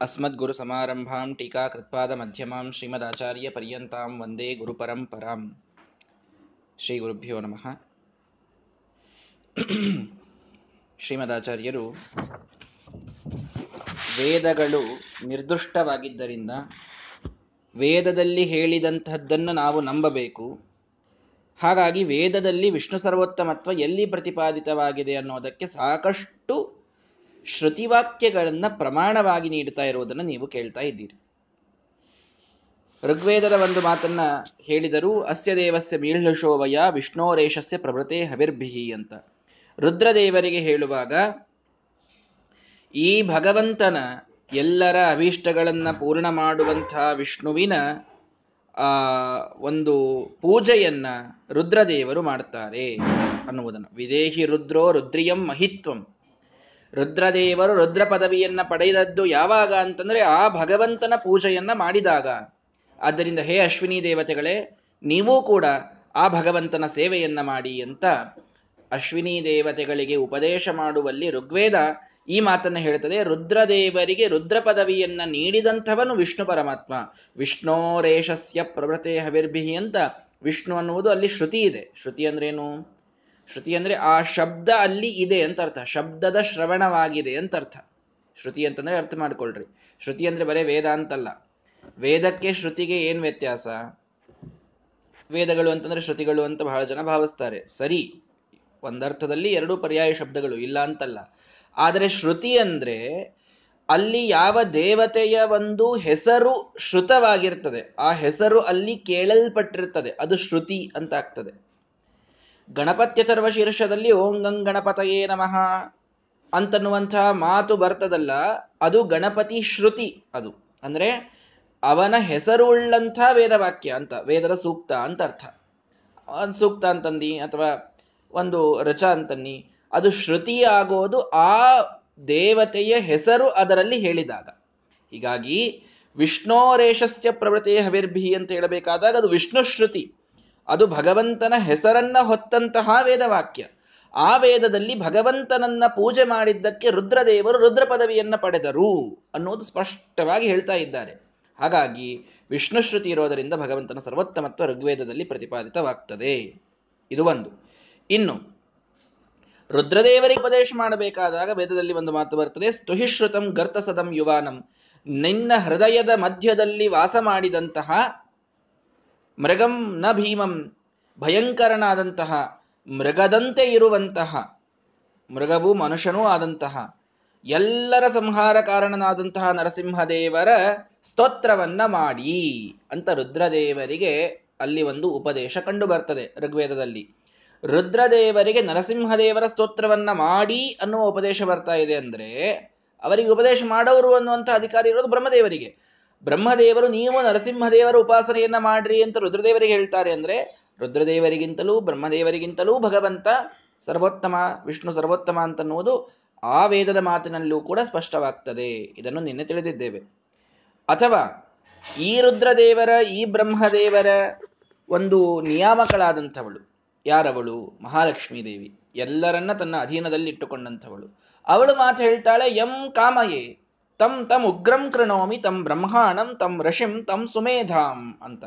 अस्मद्गुरुसमारम्भां टीकाकृत्पादमध्यमां श्रीमदाचार्यपर्यन्तां ವಂದೇ ಗುರುಪರಂಪರಾಂ ಶ್ರೀ ಗುರುಭ್ಯೋ ನಮಃ ಶ್ರೀಮದಾಚಾರ್ಯರು ವೇದಗಳು ನಿರ್ದುಷ್ಟವಾಗಿದ್ದರಿಂದ ವೇದದಲ್ಲಿ ಹೇಳಿದಂತಹದ್ದನ್ನು ನಾವು ನಂಬಬೇಕು ಹಾಗಾಗಿ ವೇದದಲ್ಲಿ ವಿಷ್ಣು ಸರ್ವೋತ್ತಮತ್ವ ಎಲ್ಲಿ ಪ್ರತಿಪಾದಿತವಾಗಿದೆ ಅನ್ನೋದಕ್ಕೆ ಸಾಕಷ್ಟು ಶ್ರುತಿವಾಕ್ಯಗಳನ್ನ ಪ್ರಮಾಣವಾಗಿ ನೀಡ್ತಾ ಇರುವುದನ್ನು ನೀವು ಕೇಳ್ತಾ ಇದ್ದೀರಿ. ಋಗ್ವೇದದ ಒಂದು ಮಾತನ್ನ ಹೇಳಿದರು, ಅಸ್ಯ ದೇವಸ್ಯ ಮೀಳ್ಹಶೋವಯ ವಿಷ್ಣೋರೇಶಸ್ಯ ಪ್ರಭೃತೆ ಹವಿರ್ಭಿಹಿ ಅಂತ. ರುದ್ರದೇವರಿಗೆ ಹೇಳುವಾಗ, ಈ ಭಗವಂತನ ಎಲ್ಲರ ಅಭೀಷ್ಟಗಳನ್ನ ಪೂರ್ಣ ಮಾಡುವಂತಹ ವಿಷ್ಣುವಿನ, ಆ, ಒಂದು ಪೂಜೆಯನ್ನ ರುದ್ರದೇವರು ಮಾಡ್ತಾರೆ ಅನ್ನುವುದನ್ನು. ವಿದೇಹಿ ರುದ್ರೋ ರುದ್ರಿಯಂ ಮಹಿತ್ವಂ. ರುದ್ರದೇವರು ರುದ್ರ ಪದವಿಯನ್ನ ಪಡೆದದ್ದು ಯಾವಾಗ ಅಂತಂದ್ರೆ ಆ ಭಗವಂತನ ಪೂಜೆಯನ್ನ ಮಾಡಿದಾಗ. ಆದ್ದರಿಂದ ಹೇ ಅಶ್ವಿನಿ ದೇವತೆಗಳೇ, ನೀವೂ ಕೂಡ ಆ ಭಗವಂತನ ಸೇವೆಯನ್ನ ಮಾಡಿ ಅಂತ ಅಶ್ವಿನಿ ದೇವತೆಗಳಿಗೆ ಉಪದೇಶ ಮಾಡುವಲ್ಲಿ ಋಗ್ವೇದ ಈ ಮಾತನ್ನು ಹೇಳ್ತದೆ, ರುದ್ರದೇವರಿಗೆ ರುದ್ರ ಪದವಿಯನ್ನ ನೀಡಿದಂಥವನು ವಿಷ್ಣು ಪರಮಾತ್ಮ. ವಿಷ್ಣೋರೇಶಸ್ಯ ಪ್ರಭೃತೆ ಹವಿರ್ಭಿಹಿ ಅಂತ ವಿಷ್ಣು ಅನ್ನುವುದು ಅಲ್ಲಿ ಶ್ರುತಿ ಇದೆ. ಶ್ರುತಿ ಅಂದ್ರೇನು? ಶ್ರುತಿ ಅಂದ್ರೆ ಆ ಶಬ್ದ ಅಲ್ಲಿ ಇದೆ ಅಂತ ಅರ್ಥ. ಶಬ್ದದ ಶ್ರವಣವಾಗಿದೆ ಅಂತ ಅರ್ಥ. ಶ್ರುತಿ ಅಂತಂದ್ರೆ ಅರ್ಥ ಮಾಡ್ಕೊಳ್ರಿ. ಶ್ರುತಿ ಅಂದ್ರೆ ಬರೇ ವೇದ ಅಂತಲ್ಲ. ವೇದಕ್ಕೆ ಶ್ರುತಿಗೆ ಏನ್ ವ್ಯತ್ಯಾಸ? ವೇದಗಳು ಅಂತಂದ್ರೆ ಶ್ರುತಿಗಳು ಅಂತ ಬಹಳ ಜನ ಭಾವಿಸ್ತಾರೆ. ಸರಿ, ಒಂದರ್ಥದಲ್ಲಿ ಎರಡು ಪರ್ಯಾಯ ಶಬ್ದಗಳು ಇಲ್ಲ ಅಂತಲ್ಲ. ಆದರೆ ಶ್ರುತಿ ಅಂದ್ರೆ ಅಲ್ಲಿ ಯಾವ ದೇವತೆಯ ಒಂದು ಹೆಸರು ಶ್ರುತವಾಗಿರ್ತದೆ. ಆ ಹೆಸರು ಅಲ್ಲಿ ಕೇಳಲ್ಪಟ್ಟಿರ್ತದೆ. ಅದು ಶ್ರುತಿ ಅಂತ ಆಗ್ತದೆ. ಗಣಪತ್ಯಥರ್ವ ಶೀರ್ಷದಲ್ಲಿ ಓಂ ಗಣಪತಯೇ ನಮಃ ಅಂತನ್ನುವಂತಹ ಮಾತು ಬರ್ತದಲ್ಲ, ಅದು ಗಣಪತಿ ಶ್ರುತಿ ಅದು. ಅಂದ್ರೆ ಅವನ ಹೆಸರುಳ್ಳಂಥ ವೇದವಾಕ್ಯ ಅಂತ, ವೇದದ ಸೂಕ್ತ ಅಂತ ಅರ್ಥ. ಒಂದು ಸೂಕ್ತ ಅಂತಂದಿ, ಅಥವಾ ಒಂದು ರಚ ಅಂತನ್ನಿ, ಅದು ಶ್ರುತಿ ಆಗೋದು ಆ ದೇವತೆಯ ಹೆಸರು ಅದರಲ್ಲಿ ಹೇಳಿದಾಗ. ಹೀಗಾಗಿ ವಿಷ್ಣೋರೇಶಸ್ಯ ಪ್ರವೃತಿ ಹವಿರ್ಭಿ ಅಂತ ಹೇಳಬೇಕಾದಾಗ ಅದು ವಿಷ್ಣು ಶ್ರುತಿ ಅದು ಭಗವಂತನ ಹೆಸರನ್ನ ಹೊತ್ತಂತಹ ವೇದವಾಕ್ಯ. ಆ ವೇದದಲ್ಲಿ ಭಗವಂತನನ್ನ ಪೂಜೆ ಮಾಡಿದ್ದಕ್ಕೆ ರುದ್ರದೇವರು ರುದ್ರ ಪದವಿಯನ್ನ ಪಡೆದರು ಅನ್ನೋದು ಸ್ಪಷ್ಟವಾಗಿ ಹೇಳ್ತಾ ಇದ್ದಾರೆ. ಹಾಗಾಗಿ ವಿಷ್ಣು ಶ್ರುತಿ ಇರೋದರಿಂದ ಭಗವಂತನ ಸರ್ವೋತ್ತಮತ್ವ ಋಗ್ವೇದದಲ್ಲಿ ಪ್ರತಿಪಾದಿತವಾಗ್ತದೆ. ಇದು ಒಂದು. ಇನ್ನು, ರುದ್ರದೇವರಿಗೆ ಉಪದೇಶ ಮಾಡಬೇಕಾದಾಗ ವೇದದಲ್ಲಿ ಒಂದು ಮಾತು ಬರ್ತದೆ ಸ್ತುಹಿಶ್ರುತಂ ಗರ್ತಸದಂ ಯುವಾನಂ. ನಿನ್ನ ಹೃದಯದ ಮಧ್ಯದಲ್ಲಿ ವಾಸ ಮಾಡಿದಂತಹ ಮೃಗಂ ನ ಭೀಮಂ, ಭಯಂಕರನಾದಂತಹ ಮೃಗದಂತೆ ಇರುವಂತಹ, ಮೃಗವು ಮನುಷ್ಯನೂ ಆದಂತಹ, ಎಲ್ಲರ ಸಂಹಾರ ಕಾರಣನಾದಂತಹ ನರಸಿಂಹದೇವರ ಸ್ತೋತ್ರವನ್ನ ಮಾಡಿ ಅಂತ ರುದ್ರದೇವರಿಗೆ ಅಲ್ಲಿ ಒಂದು ಉಪದೇಶ ಕಂಡು ಬರ್ತದೆ ಋಗ್ವೇದದಲ್ಲಿ. ರುದ್ರದೇವರಿಗೆ ನರಸಿಂಹದೇವರ ಸ್ತೋತ್ರವನ್ನ ಮಾಡಿ ಅನ್ನುವ ಉಪದೇಶ ಬರ್ತಾ ಇದೆ ಅಂದ್ರೆ, ಅವರಿಗೆ ಉಪದೇಶ ಮಾಡೋರು ಅನ್ನುವಂಥ ಅಧಿಕಾರಿ ಇರೋದು ಬ್ರಹ್ಮದೇವರಿಗೆ. ಬ್ರಹ್ಮದೇವರು, ನೀವು ನರಸಿಂಹದೇವರ ಉಪಾಸನೆಯನ್ನ ಮಾಡ್ರಿ ಅಂತ ರುದ್ರದೇವರಿಗೆ ಹೇಳ್ತಾರೆ ಅಂದ್ರೆ, ರುದ್ರದೇವರಿಗಿಂತಲೂ, ಬ್ರಹ್ಮದೇವರಿಗಿಂತಲೂ ಭಗವಂತ ಸರ್ವೋತ್ತಮ, ವಿಷ್ಣು ಸರ್ವೋತ್ತಮ ಅಂತನ್ನುವುದು ಆ ವೇದದ ಮಾತಿನಲ್ಲೂ ಕೂಡ ಸ್ಪಷ್ಟವಾಗ್ತದೆ. ಇದನ್ನು ನಿನ್ನೆ ತಿಳಿದಿದ್ದೇವೆ. ಅಥವಾ ಈ ರುದ್ರದೇವರ, ಈ ಬ್ರಹ್ಮದೇವರ ಒಂದು ನಿಯಾಮಕಳಾದಂಥವಳು, ಯಾರವಳು? ಮಹಾಲಕ್ಷ್ಮೀ ದೇವಿ. ಎಲ್ಲರನ್ನ ತನ್ನ ಅಧೀನದಲ್ಲಿ ಇಟ್ಟುಕೊಂಡಂಥವಳು ಅವಳು ಮಾತು ಹೇಳ್ತಾಳೆ ಎಂ ಕಾಮಯೇ. ತಂ ತಮ್ ಉಗ್ರಂ ಕೃಣೋಮಿ ತಂ ಬ್ರಹ್ಮಾಣಂ ತಂ ಋಷಿಂ ತಂ ಸುಮೇಧಾಂ ಅಂತ.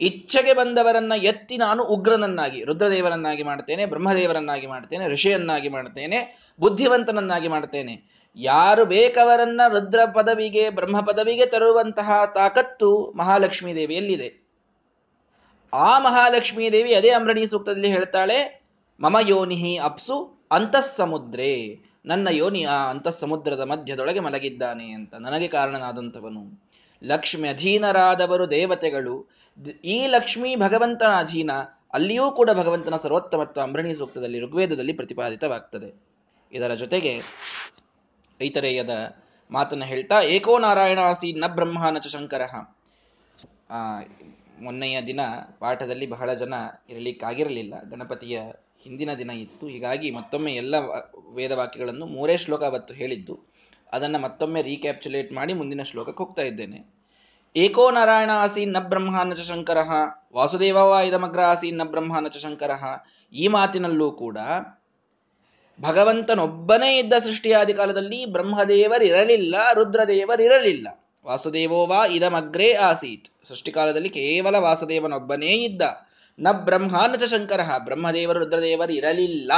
ಇಚ್ಛೆಗೆ ಬಂದವರನ್ನ ಎತ್ತಿ ನಾನು ಉಗ್ರನನ್ನಾಗಿ, ರುದ್ರದೇವರನ್ನಾಗಿ ಮಾಡ್ತೇನೆ, ಬ್ರಹ್ಮದೇವರನ್ನಾಗಿ ಮಾಡ್ತೇನೆ, ಋಷಿಯನ್ನಾಗಿ ಮಾಡ್ತೇನೆ, ಬುದ್ಧಿವಂತನನ್ನಾಗಿ ಮಾಡ್ತೇನೆ. ಯಾರು ಬೇಕವರನ್ನ ರುದ್ರ ಪದವಿಗೆ, ಬ್ರಹ್ಮ ಪದವಿಗೆ ತರುವಂತಹ ತಾಕತ್ತು ಮಹಾಲಕ್ಷ್ಮೀ ದೇವಿಯಲ್ಲಿದೆ. ಆ ಮಹಾಲಕ್ಷ್ಮೀ ದೇವಿ ಅದೇ ಅಮೃಣಿ ಸೂಕ್ತದಲ್ಲಿ ಹೇಳ್ತಾಳೆ, ಮಮ ಯೋನಿಹಿ ಅಪ್ಸು ಅಂತಃಸಮುದ್ರೇ. ನನ್ನ ಯೋನಿ ಆ ಅಂತಃಸಮುದ್ರದ ಮಧ್ಯದೊಳಗೆ ಮಲಗಿದ್ದಾನೆ ಅಂತ ನನಗೆ ಕಾರಣನಾದಂಥವನು. ಲಕ್ಷ್ಮಿ ಅಧೀನರಾದವರು ದೇವತೆಗಳು. ಈ ಲಕ್ಷ್ಮೀ ಭಗವಂತನ ಅಧೀನ ಅಲ್ಲಿಯೂ ಕೂಡ ಭಗವಂತನ ಸರ್ವೋತ್ತಮತ್ವ ಅಂಬ್ರಣಿ ಸೂಕ್ತದಲ್ಲಿ ಋಗ್ವೇದದಲ್ಲಿ ಪ್ರತಿಪಾದಿತವಾಗ್ತದೆ. ಇದರ ಜೊತೆಗೆ ಐತರೇಯದ ಮಾತನ್ನು ಹೇಳ್ತಾ, ಏಕೋ ನಾರಾಯಣ ಆಸಿ ನ ಬ್ರಹ್ಮಾನ ಶಂಕರ. ಮೊನ್ನೆಯ ದಿನ ಪಾಠದಲ್ಲಿ ಬಹಳ ಜನ ಇರಲಿಕ್ಕಾಗಿರಲಿಲ್ಲ. ಗಣಪತಿಯ ಹಿಂದಿನ ದಿನ ಇತ್ತು. ಹೀಗಾಗಿ ಮತ್ತೊಮ್ಮೆ ಎಲ್ಲ ವೇದವಾಕ್ಯಗಳನ್ನು ಮೂರೇ ಶ್ಲೋಕ ಅವತ್ತು ಹೇಳಿದ್ದು, ಅದನ್ನು ಮತ್ತೊಮ್ಮೆ ರೀಕ್ಯಾಪ್ಚುಲೇಟ್ ಮಾಡಿ ಮುಂದಿನ ಶ್ಲೋಕಕ್ಕೆ ಹೋಗ್ತಾ ಇದ್ದೇನೆ. ಏಕೋ ನಾರಾಯಣ ಆಸೀನ್ನ ಬ್ರಹ್ಮ ನ ಚ ಶಂಕರ ವಾಸುದೇವ ಇದಮಗ್ರ ಆಸೀನ್ನ ಬ್ರಹ್ಮ ಶಂಕರಃ ಚ ಶಂಕರ. ಈ ಮಾತಿನಲ್ಲೂ ಕೂಡ ಭಗವಂತನೊಬ್ಬನೇ ಇದ್ದ ಸೃಷ್ಟಿಯಾದಿ ಕಾಲದಲ್ಲಿ ಬ್ರಹ್ಮದೇವರಿರಲಿಲ್ಲ ರುದ್ರದೇವರಿರಲಿಲ್ಲ ವಾಸುದೇವೋವಾ ಇದಮಗ್ರೇ ಆಸೀತ್. ಸೃಷ್ಟಿಕಾಲದಲ್ಲಿ ಕೇವಲ ವಾಸುದೇವನೊಬ್ಬನೇ ಇದ್ದ. ನ ಬ್ರಹ್ಮ ನ ಚ ಶಂಕರ. ಬ್ರಹ್ಮದೇವರು ರುದ್ರದೇವರು ಇರಲಿಲ್ಲ.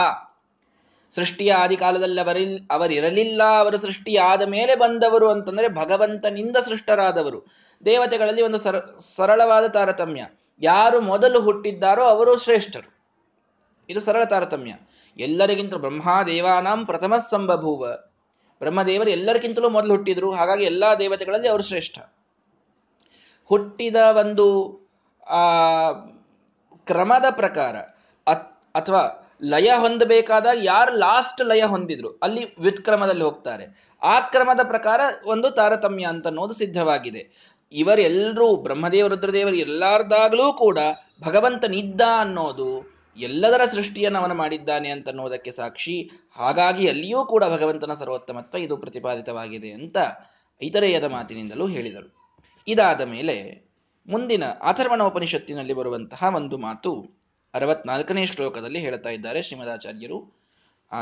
ಸೃಷ್ಟಿಯ ಆದಿ ಕಾಲದಲ್ಲಿ ಅವರಿ ಅವರಿರಲಿಲ್ಲ. ಅವರು ಸೃಷ್ಟಿಯಾದ ಮೇಲೆ ಬಂದವರು ಅಂತಂದ್ರೆ ಭಗವಂತನಿಂದ ಸೃಷ್ಟರಾದವರು. ದೇವತೆಗಳಲ್ಲಿ ಒಂದು ಸರ, ಸರಳವಾದ ತಾರತಮ್ಯ. ಯಾರು ಮೊದಲು ಹುಟ್ಟಿದ್ದಾರೋ ಅವರು ಶ್ರೇಷ್ಠರು. ಇದು ಸರಳ ತಾರತಮ್ಯ. ಎಲ್ಲರಿಗಿಂತ ಬ್ರಹ್ಮಾದೇವಾನಾಂ ಪ್ರಥಮ ಸಂಭಭೂವ ಬ್ರಹ್ಮದೇವರು ಎಲ್ಲರಿಗಿಂತಲೂ ಮೊದಲು ಹುಟ್ಟಿದ್ರು. ಹಾಗಾಗಿ ಎಲ್ಲಾ ದೇವತೆಗಳಲ್ಲಿ ಅವರು ಶ್ರೇಷ್ಠ. ಹುಟ್ಟಿದ ಒಂದು, ಆ ಕ್ರಮದ ಪ್ರಕಾರ ಅಥವಾ ಲಯ ಹೊಂದಬೇಕಾದಾಗ ಯಾರು ಲಾಸ್ಟ್ ಲಯ ಹೊಂದಿದ್ರು, ಅಲ್ಲಿ ವ್ಯುತ್ಕ್ರಮದಲ್ಲಿ ಹೋಗ್ತಾರೆ. ಆ ಕ್ರಮದ ಪ್ರಕಾರ ಒಂದು ತಾರತಮ್ಯ ಅಂತ ಅನ್ನೋದು ಸಿದ್ಧವಾಗಿದೆ. ಇವರೆಲ್ಲರೂ ಬ್ರಹ್ಮದೇವ ರುದ್ರದೇವರು, ಎಲ್ಲಾರ್ದಾಗಲೂ ಕೂಡ ಭಗವಂತನಿದ್ದ ಅನ್ನೋದು ಎಲ್ಲದರ ಸೃಷ್ಟಿಯನ್ನು ಅವನು ಮಾಡಿದ್ದಾನೆ ಅಂತ ಅನ್ನೋದಕ್ಕೆ ಸಾಕ್ಷಿ. ಹಾಗಾಗಿ ಅಲ್ಲಿಯೂ ಕೂಡ ಭಗವಂತನ ಸರ್ವೋತ್ತಮತ್ವ ಇದು ಪ್ರತಿಪಾದಿತವಾಗಿದೆ ಅಂತ ಇತರೆಯದ ಮಾತಿನಿಂದಲೂ ಹೇಳಿದರು. ಇದಾದ ಮೇಲೆ ಮುಂದಿನ ಅಥರ್ವಣ ಉಪನಿಷತ್ತಿನಲ್ಲಿ ಬರುವಂತಹ ಒಂದು ಮಾತು ಅರವತ್ನಾಲ್ಕನೇ ಶ್ಲೋಕದಲ್ಲಿ ಹೇಳ್ತಾ ಇದ್ದಾರೆ ಶ್ರೀಮದಾಚಾರ್ಯರು. ಆ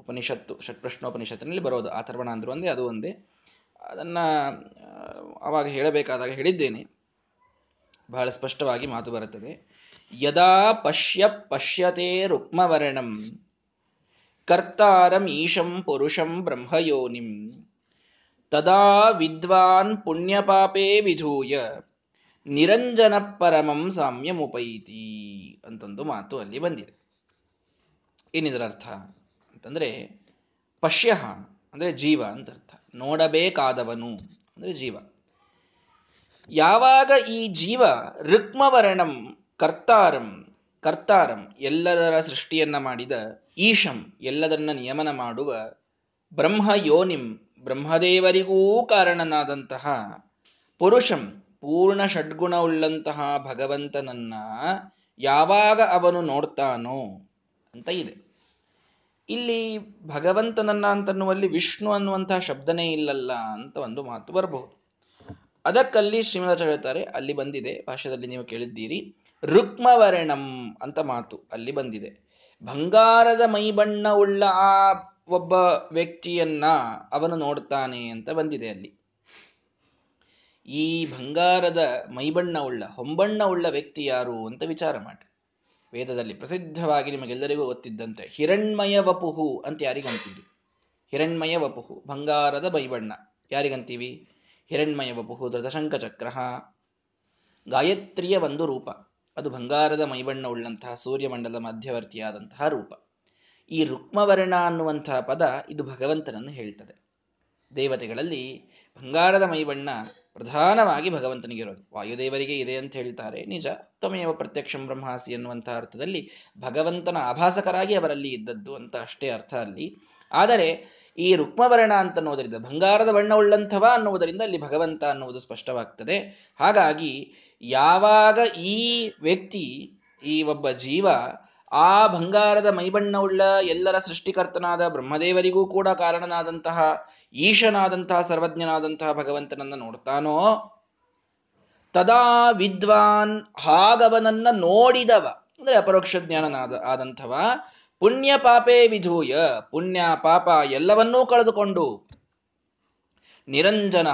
ಉಪನಿಷತ್ತು, ಷಟ್ಪ್ರಶ್ನೋಪನಿಷತ್ತಿನಲ್ಲಿ ಬರೋದು ಅಥರ್ವಣ ಅಂದ್ರು ಒಂದೇ, ಅದು ಒಂದೇ. ಅದನ್ನ ಅವಾಗ ಹೇಳಬೇಕಾದಾಗ ಹೇಳಿದ್ದೇನೆ. ಬಹಳ ಸ್ಪಷ್ಟವಾಗಿ ಮಾತು ಬರುತ್ತದೆ. ಯದಾ ಪಶ್ಯ ಪಶ್ಯತೆ ರುಕ್ಮವರ್ಣಂ, ಕರ್ತಾರಂ ಈಶಂ ಪುರುಷಂ ಬ್ರಹ್ಮಯೋನಿಂ, ತದಾ ವಿದ್ವಾನ್ ಪುಣ್ಯಪಾಪೇ ವಿಧೂಯ ನಿರಂಜನ ಪರಮಂ ಸಾಮ್ಯಮುಪೈತಿ ಅಂತಂದು ಮಾತು ಅಲ್ಲಿ ಬಂದಿದೆ. ಏನಿದರ ಅರ್ಥ ಅಂತಂದ್ರೆ ಪಶ್ಯ ಅಂದ್ರೆ ಜೀವ ಅಂತ ಅರ್ಥ ನೋಡಬೇಕಾದವನು ಅಂದ್ರೆ ಜೀವ. ಯಾವಾಗ ಈ ಜೀವ ರುಕ್ಮವರ್ಣಂ ಕರ್ತಾರಂ ಕರ್ತಾರಂ ಎಲ್ಲದರ ಸೃಷ್ಟಿಯನ್ನ ಮಾಡಿದ ಈಶಂ ಎಲ್ಲದನ್ನ ನಿಯಮನ ಮಾಡುವ ಬ್ರಹ್ಮ ಯೋನಿಂ ಬ್ರಹ್ಮದೇವರಿಗೂ ಕಾರಣನಾದಂತಹ ಪುರುಷಂ ಪೂರ್ಣ ಷಡ್ಗುಣವುಳ್ಳಂತಹ ಭಗವಂತನನ್ನ ಯಾವಾಗ ಅವನು ನೋಡ್ತಾನೋ ಅಂತ ಇದೆ. ಇಲ್ಲಿ ಭಗವಂತನನ್ನ ಅಂತನ್ನುವಲ್ಲಿ ವಿಷ್ಣು ಅನ್ನುವಂತಹ ಶಬ್ದನೇ ಇಲ್ಲಲ್ಲ ಅಂತ ಒಂದು ಮಾತು ಬರಬಹುದು. ಅದಕ್ಕಲ್ಲಿ ಶ್ರೀಮಂತ ಹೇಳ್ತಾರೆ, ಅಲ್ಲಿ ಬಂದಿದೆ ಭಾಷೆಯಲ್ಲಿ ನೀವು ಕೇಳಿದ್ದೀರಿ, ರುಕ್ಮವರ್ಣಂ ಅಂತ ಮಾತು ಅಲ್ಲಿ ಬಂದಿದೆ. ಬಂಗಾರದ ಮೈಬಣ್ಣವುಳ್ಳ ಆ ಒಬ್ಬ ವ್ಯಕ್ತಿಯನ್ನ ಅವನು ನೋಡ್ತಾನೆ ಅಂತ ಬಂದಿದೆ ಅಲ್ಲಿ. ಈ ಬಂಗಾರದ ಮೈಬಣ್ಣವುಳ್ಳ ಹೊಂಬಣ್ಣವುಳ್ಳ ವ್ಯಕ್ತಿ ಯಾರು ಅಂತ ವಿಚಾರ ಮಾಡಿ ವೇದದಲ್ಲಿ ಪ್ರಸಿದ್ಧವಾಗಿ ನಿಮಗೆಲ್ಲರಿಗೂ ಗೊತ್ತಿದ್ದಂತೆ ಹಿರಣ್ಮಯ ವಪುಹು ಅಂತ ಯಾರಿಗಂತೀವಿ ಹಿರಣ್ಮಯ ವಪುಹು, ಬಂಗಾರದ ಮೈಬಣ್ಣ ಯಾರಿಗಂತೀವಿ ಹಿರಣ್ಮಯ ವಪುಹು ಧೃತಶಂಕ ಚಕ್ರ ಗಾಯತ್ರಿಯ ಒಂದು ರೂಪ, ಅದು ಬಂಗಾರದ ಮೈಬಣ್ಣ ಉಳ್ಳಂತಹ ಸೂರ್ಯಮಂಡಲ ಮಧ್ಯವರ್ತಿಯಾದಂತಹ ರೂಪ. ಈ ರುಕ್ಮವರ್ಣ ಅನ್ನುವಂತಹ ಪದ ಇದು ಭಗವಂತನನ್ನು ಹೇಳ್ತದೆ. ದೇವತೆಗಳಲ್ಲಿ ಬಂಗಾರದ ಮೈಬಣ್ಣ ಪ್ರಧಾನವಾಗಿ ಭಗವಂತನಿಗಿರೋದು ವಾಯುದೇವರಿಗೆ ಇದೆ ಅಂತ ಹೇಳ್ತಾರೆ. ನಿಜ. ತ್ವಮೇವ ಪ್ರತ್ಯಕ್ಷ ಬ್ರಹ್ಮಾಸಿ ಎನ್ನುವಂತಹ ಅರ್ಥದಲ್ಲಿ ಭಗವಂತನ ಆಭಾಸಕರಾಗಿ ಅವರಲ್ಲಿ ಇದ್ದದ್ದು ಅಂತ ಅಷ್ಟೇ ಅರ್ಥ ಅಲ್ಲಿ. ಆದರೆ ಈ ರುಕ್ಮವರ್ಣ ಅಂತ ಅನ್ನೋದರಿಂದ, ಬಂಗಾರದ ಬಣ್ಣವುಳ್ಳಂಥವ ಅನ್ನುವುದರಿಂದ ಅಲ್ಲಿ ಭಗವಂತ ಅನ್ನುವುದು ಸ್ಪಷ್ಟವಾಗ್ತದೆ. ಹಾಗಾಗಿ ಯಾವಾಗ ಈ ವ್ಯಕ್ತಿ, ಈ ಒಬ್ಬ ಜೀವ ಆ ಬಂಗಾರದ ಮೈಬಣ್ಣವುಳ್ಳ ಎಲ್ಲರ ಸೃಷ್ಟಿಕರ್ತನಾದ ಬ್ರಹ್ಮದೇವರಿಗೂ ಕೂಡ ಕಾರಣನಾದಂತಹ ಈಶನಾದಂತಹ ಸರ್ವಜ್ಞನಾದಂತಹ ಭಗವಂತನನ್ನ ನೋಡ್ತಾನೋ, ತದಾ ವಿದ್ವಾನ್ ಹಾಗವನನ್ನ ನೋಡಿದವ. ಅಂದ್ರೆ ಅಪರೋಕ್ಷ ಜ್ಞಾನನಾದ, ಆದಂಥವ. ಪುಣ್ಯ ಪಾಪೇ ವಿಧೂಯ, ಪುಣ್ಯ ಪಾಪ ಎಲ್ಲವನ್ನೂ ಕಳೆದುಕೊಂಡು ನಿರಂಜನ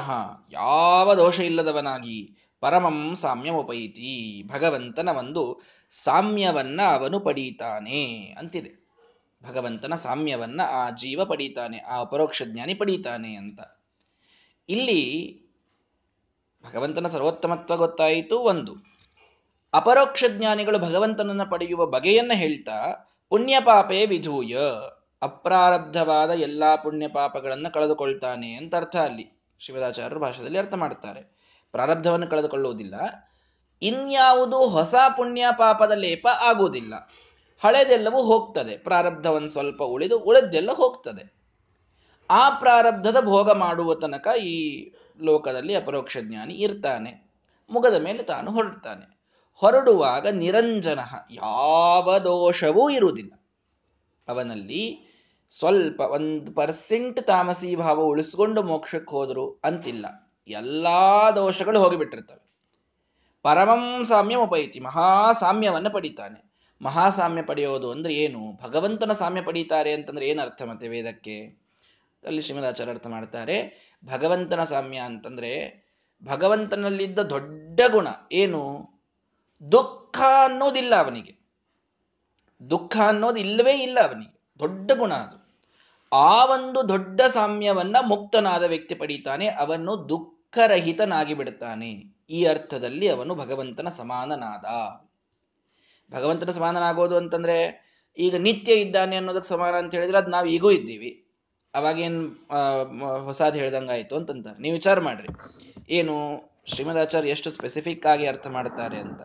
ಯಾವ ದೋಷ ಇಲ್ಲದವನಾಗಿ ಪರಮಂ ಸಾಮ್ಯಮುಪೈತಿ ಭಗವಂತನ ಒಂದು ಸಾಮ್ಯವನ್ನ ಅವನು ಪಡೀತಾನೆ ಅಂತಿದೆ. ಭಗವಂತನ ಸಾಮ್ಯವನ್ನ ಆ ಜೀವ ಪಡೀತಾನೆ, ಆ ಅಪರೋಕ್ಷ ಜ್ಞಾನಿ ಪಡೀತಾನೆ ಅಂತ. ಇಲ್ಲಿ ಭಗವಂತನ ಸರ್ವೋತ್ತಮತ್ವ ಗೊತ್ತಾಯಿತು ಒಂದು. ಅಪರೋಕ್ಷ ಜ್ಞಾನಿಗಳು ಭಗವಂತನನ್ನು ಪಡೆಯುವ ಬಗೆಯನ್ನು ಹೇಳ್ತಾ, ಪುಣ್ಯಪಾಪೇ ವಿಧೂಯ, ಅಪ್ರಾರಬ್ಧವಾದ ಎಲ್ಲಾ ಪುಣ್ಯ ಪಾಪಗಳನ್ನ ಕಳೆದುಕೊಳ್ತಾನೆ ಅಂತ ಅರ್ಥ ಅಲ್ಲಿ. ಶಿವದಾಚಾರ್ಯರು ಭಾಷೆಯಲ್ಲಿ ಅರ್ಥ ಮಾಡ್ತಾರೆ. ಪ್ರಾರಬ್ಧವನ್ನು ಕಳೆದುಕೊಳ್ಳುವುದಿಲ್ಲ, ಇನ್ಯಾವುದು ಹೊಸ ಪುಣ್ಯ ಪಾಪದ ಲೇಪ ಆಗುವುದಿಲ್ಲ. ಹಳೆದೆಲ್ಲವೂ ಹೋಗ್ತದೆ. ಪ್ರಾರಬ್ಧ ಒಂದು ಸ್ವಲ್ಪ ಉಳಿದು, ಉಳಿದೆಲ್ಲ ಹೋಗ್ತದೆ. ಆ ಪ್ರಾರಬ್ಧದ ಭೋಗ ಮಾಡುವ ತನಕ ಈ ಲೋಕದಲ್ಲಿ ಅಪರೋಕ್ಷ ಜ್ಞಾನಿ ಇರ್ತಾನೆ. ಮುಗದ ಮೇಲೆ ತಾನು ಹೊರಡ್ತಾನೆ. ಹೊರಡುವಾಗ ನಿರಂಜನ ಯಾವ ದೋಷವೂ ಇರುವುದಿಲ್ಲ. ಅವನಲ್ಲಿ ಸ್ವಲ್ಪ ಒಂದು ಪರ್ಸೆಂಟ್ ತಾಮಸಿ ಭಾವ ಉಳಿಸ್ಕೊಂಡು ಮೋಕ್ಷಕ್ಕೆ ಹೋದರು ಅಂತಿಲ್ಲ. ಎಲ್ಲ ದೋಷಗಳು ಹೋಗಿಬಿಟ್ಟಿರ್ತವೆ. ಪರಮಂ ಸಾಮ್ಯಂ ಮಹಾ ಸಾಮ್ಯವನ್ನು ಪಡಿತಾನೆ. ಮಹಾಸಾಮ್ಯ ಪಡೆಯೋದು ಅಂದ್ರೆ ಏನು? ಭಗವಂತನ ಸಾಮ್ಯ ಪಡೀತಾರೆ ಅಂತಂದ್ರೆ ಏನು ಅರ್ಥ ಮತ್ತೆ ವೇದಕ್ಕೆ? ಅಲ್ಲಿ ಶ್ರೀಮದಾಚಾರ ಅರ್ಥ ಮಾಡ್ತಾರೆ, ಭಗವಂತನ ಸಾಮ್ಯ ಅಂತಂದ್ರೆ ಭಗವಂತನಲ್ಲಿದ್ದ ದೊಡ್ಡ ಗುಣ ಏನು? ದುಃಖ ಅನ್ನೋದಿಲ್ಲ ಅವನಿಗೆ. ದುಃಖ ಅನ್ನೋದು ಇಲ್ಲವೇ ಇಲ್ಲ ಅವನಿಗೆ. ದೊಡ್ಡ ಗುಣ ಅದು. ಆ ಒಂದು ದೊಡ್ಡ ಸಾಮ್ಯವನ್ನ ಮುಕ್ತನಾದ ವ್ಯಕ್ತಿ ಪಡೀತಾನೆ, ಅವನು ದುಃಖರಹಿತನಾಗಿ ಬಿಡುತ್ತಾನೆ ಈ ಅರ್ಥದಲ್ಲಿ ಅವನು ಭಗವಂತನ ಸಮಾನನಾದ. ಭಗವಂತನ ಸಮಾನನಾಗೋದು ಅಂತಂದ್ರೆ ಈಗ ನಿತ್ಯ ಇದ್ದಾನೆ ಅನ್ನೋದಕ್ಕೆ ಸಮಾನ ಅಂತ ಹೇಳಿದ್ರೆ ಅದು ನಾವು ಈಗೂ ಇದ್ದೀವಿ. ಅವಾಗೇನು ಹೊಸಾದ್ ಹೇಳ್ದಂಗಾಯ್ತು ಅಂತಂತಾರೆ. ನೀವು ವಿಚಾರ ಮಾಡ್ರಿ. ಏನು, ಶ್ರೀಮದಾಚಾರ್ಯ ಎಷ್ಟು ಸ್ಪೆಸಿಫಿಕ್ ಆಗಿ ಅರ್ಥ ಮಾಡ್ತಾರೆ ಅಂತ.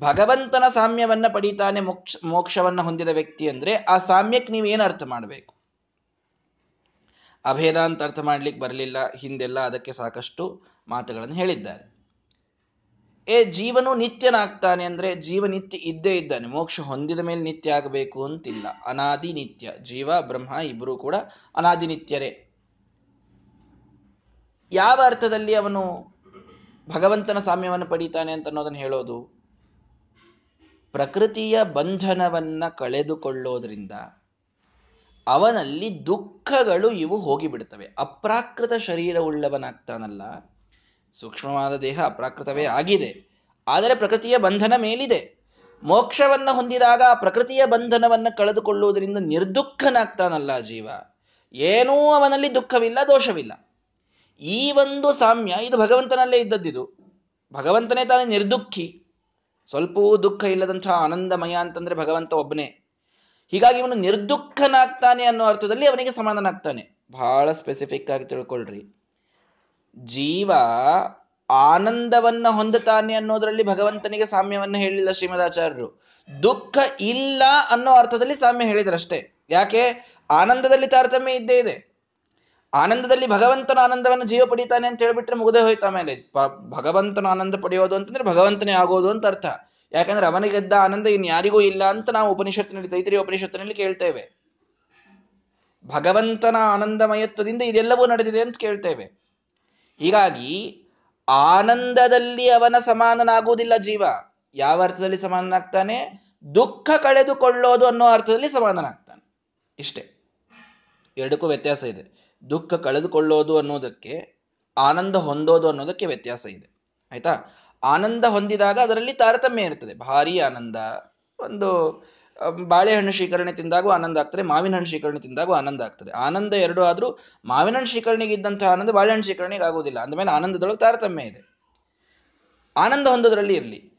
ಭಗವಂತನ ಸಾಮ್ಯವನ್ನ ಪಡಿತಾನೆ ಮೋಕ್ಷ, ಮೋಕ್ಷವನ್ನ ಹೊಂದಿದ ವ್ಯಕ್ತಿ ಅಂದ್ರೆ ಆ ಸಾಮ್ಯಕ್ಕೆ ನೀವೇನು ಅರ್ಥ ಮಾಡಬೇಕು? ಅಭೇದ ಅಂತ ಅರ್ಥ ಮಾಡ್ಲಿಕ್ಕೆ ಬರಲಿಲ್ಲ, ಹಿಂದೆಲ್ಲ ಅದಕ್ಕೆ ಸಾಕಷ್ಟು ಮಾತುಗಳನ್ನು ಹೇಳಿದ್ದಾರೆ. ಏ, ಜೀವನು ನಿತ್ಯನಾಗ್ತಾನೆ ಅಂದ್ರೆ ಜೀವ ನಿತ್ಯ ಇದ್ದೇ ಇದ್ದಾನೆ. ಮೋಕ್ಷ ಹೊಂದಿದ ಮೇಲೆ ನಿತ್ಯ ಆಗಬೇಕು ಅಂತಿಲ್ಲ. ಅನಾದಿ ನಿತ್ಯ. ಜೀವ, ಬ್ರಹ್ಮ ಇಬ್ಬರೂ ಕೂಡ ಅನಾದಿ ನಿತ್ಯರೇ. ಯಾವ ಅರ್ಥದಲ್ಲಿ ಅವನು ಭಗವಂತನ ಸಾಮ್ಯವನ್ನು ಪಡೀತಾನೆ ಅಂತ ಅನ್ನೋದನ್ನು ಹೇಳೋದು? ಪ್ರಕೃತಿಯ ಬಂಧನವನ್ನ ಕಳೆದುಕೊಳ್ಳೋದ್ರಿಂದ ಅವನಲ್ಲಿ ದುಃಖಗಳು ಇವು ಹೋಗಿಬಿಡ್ತವೆ. ಅಪ್ರಾಕೃತ ಶರೀರ ಉಳ್ಳವನಾಗ್ತಾನಲ್ಲ ಸೂಕ್ಷ್ಮವಾದ ದೇಹ ಅಪ್ರಾಕೃತವೇ ಆಗಿದೆ. ಆದರೆ ಪ್ರಕೃತಿಯ ಬಂಧನ ಮೇಲಿದೆ. ಮೋಕ್ಷವನ್ನು ಹೊಂದಿದಾಗ ಪ್ರಕೃತಿಯ ಬಂಧನವನ್ನು ಕಳೆದುಕೊಳ್ಳುವುದರಿಂದ ನಿರ್ದುಃಖನಾಗ್ತಾನಲ್ಲ ಜೀವ. ಏನೂ ಅವನಲ್ಲಿ ದುಃಖವಿಲ್ಲ, ದೋಷವಿಲ್ಲ. ಈ ಒಂದು ಸಾಮ್ಯ ಇದು ಭಗವಂತನಲ್ಲೇ ಇದ್ದದ್ದಿದು. ಭಗವಂತನೇ ತಾನೇ ನಿರ್ದುಃಖಿ. ಸ್ವಲ್ಪವೂ ದುಃಖ ಇಲ್ಲದಂತಹ ಆನಂದಮಯ ಅಂತಂದ್ರೆ ಭಗವಂತ ಒಬ್ಬನೇ. ಹೀಗಾಗಿ ಇವನು ನಿರ್ದುಃಖನಾಗ್ತಾನೆ ಅನ್ನೋ ಅರ್ಥದಲ್ಲಿ ಅವನಿಗೆ ಸಮಾನನಾಗ್ತಾನೆ. ಬಹಳ ಸ್ಪೆಸಿಫಿಕ್ ಆಗಿ ತಿಳ್ಕೊಳ್ರಿ. ಜೀವ ಆನಂದವನ್ನ ಹೊಂದುತ್ತಾನೆ ಅನ್ನೋದರಲ್ಲಿ ಭಗವಂತನಿಗೆ ಸಾಮ್ಯವನ್ನ ಹೇಳಿಲ್ಲ ಶ್ರೀಮದಾಚಾರ್ಯರು. ದುಃಖ ಇಲ್ಲ ಅನ್ನೋ ಅರ್ಥದಲ್ಲಿ ಸಾಮ್ಯ ಹೇಳಿದ್ರಷ್ಟೇ. ಯಾಕೆ? ಆನಂದದಲ್ಲಿ ತಾರತಮ್ಯ ಇದ್ದೇ ಇದೆ. ಆನಂದದಲ್ಲಿ ಭಗವಂತನ ಆನಂದವನ್ನು ಜೀವ ಪಡಿತಾನೆ ಅಂತ ಹೇಳ್ಬಿಟ್ರೆ ಮುಗದೆ ಹೋಯ್ತಾ ಆಮೇಲೆ. ಭಗವಂತನ ಆನಂದ ಪಡೆಯೋದು ಅಂತಂದ್ರೆ ಭಗವಂತನೇ ಆಗೋದು ಅಂತ ಅರ್ಥ. ಯಾಕಂದ್ರೆ ಅವನಿಗೆದ್ದ ಆನಂದ ಇನ್ಯಾರಿಗೂ ಇಲ್ಲ ಅಂತ ನಾವು ಉಪನಿಷತ್ತಿನಲ್ಲಿ, ತೈತರಿ ಉಪನಿಷತ್ತಿನಲ್ಲಿ ಕೇಳ್ತೇವೆ. ಭಗವಂತನ ಆನಂದಮಯತ್ವದಿಂದ ಇದೆಲ್ಲವೂ ನಡೆದಿದೆ ಅಂತ ಕೇಳ್ತೇವೆ. ಹೀಗಾಗಿ ಆನಂದದಲ್ಲಿ ಅವನ ಸಮಾನನಾಗುವುದಿಲ್ಲ ಜೀವ. ಯಾವ ಅರ್ಥದಲ್ಲಿ ಸಮಾನನಾಗ್ತಾನೆ? ದುಃಖ ಕಳೆದುಕೊಳ್ಳೋದು ಅನ್ನೋ ಅರ್ಥದಲ್ಲಿ ಸಮಾನನಾಗ್ತಾನೆ. ಇಷ್ಟೇ. ಎರಡಕ್ಕೂ ವ್ಯತ್ಯಾಸ ಇದೆ. ದುಃಖ ಕಳೆದುಕೊಳ್ಳೋದು ಅನ್ನೋದಕ್ಕೆ, ಆನಂದ ಹೊಂದೋದು ಅನ್ನೋದಕ್ಕೆ ವ್ಯತ್ಯಾಸ ಇದೆ. ಆಯ್ತಾ? ಆನಂದ ಹೊಂದಿದಾಗ ಅದರಲ್ಲಿ ತಾರತಮ್ಯ ಇರ್ತದೆ. ಭಾರಿ ಆನಂದ. ಒಂದು ಬಾಳೆಹಣ್ಣು ಶೀಕರಣೆ ತಿಂದಾಗೂ ಆನಂದ ಆಗ್ತದೆ ಮಾವಿನ ಹಣ್ಣು ಶೀಕರಣೆ ತಿಂದಾಗೂ ಆನಂದ ಆಗ್ತದೆ. ಆನಂದ ಎರಡು ಆದರೂ ಮಾವಿನ ಹಣ್ಣು ಶೀಕರಣೆಗೆ ಇದ್ದಂತಹ ಆನಂದ ಬಾಳೆಹಣ್ಣು ಶೀಕರಣೆಗೆ ಆಗುವುದಿಲ್ಲ. ಅಂದಮೇಲೆ ಆನಂದದೊಳಗೆ ತಾರತಮ್ಯ ಇದೆ. ಆನಂದ ಹೊಂದೋದ್ರಲ್ಲಿ ಇರಲಿ.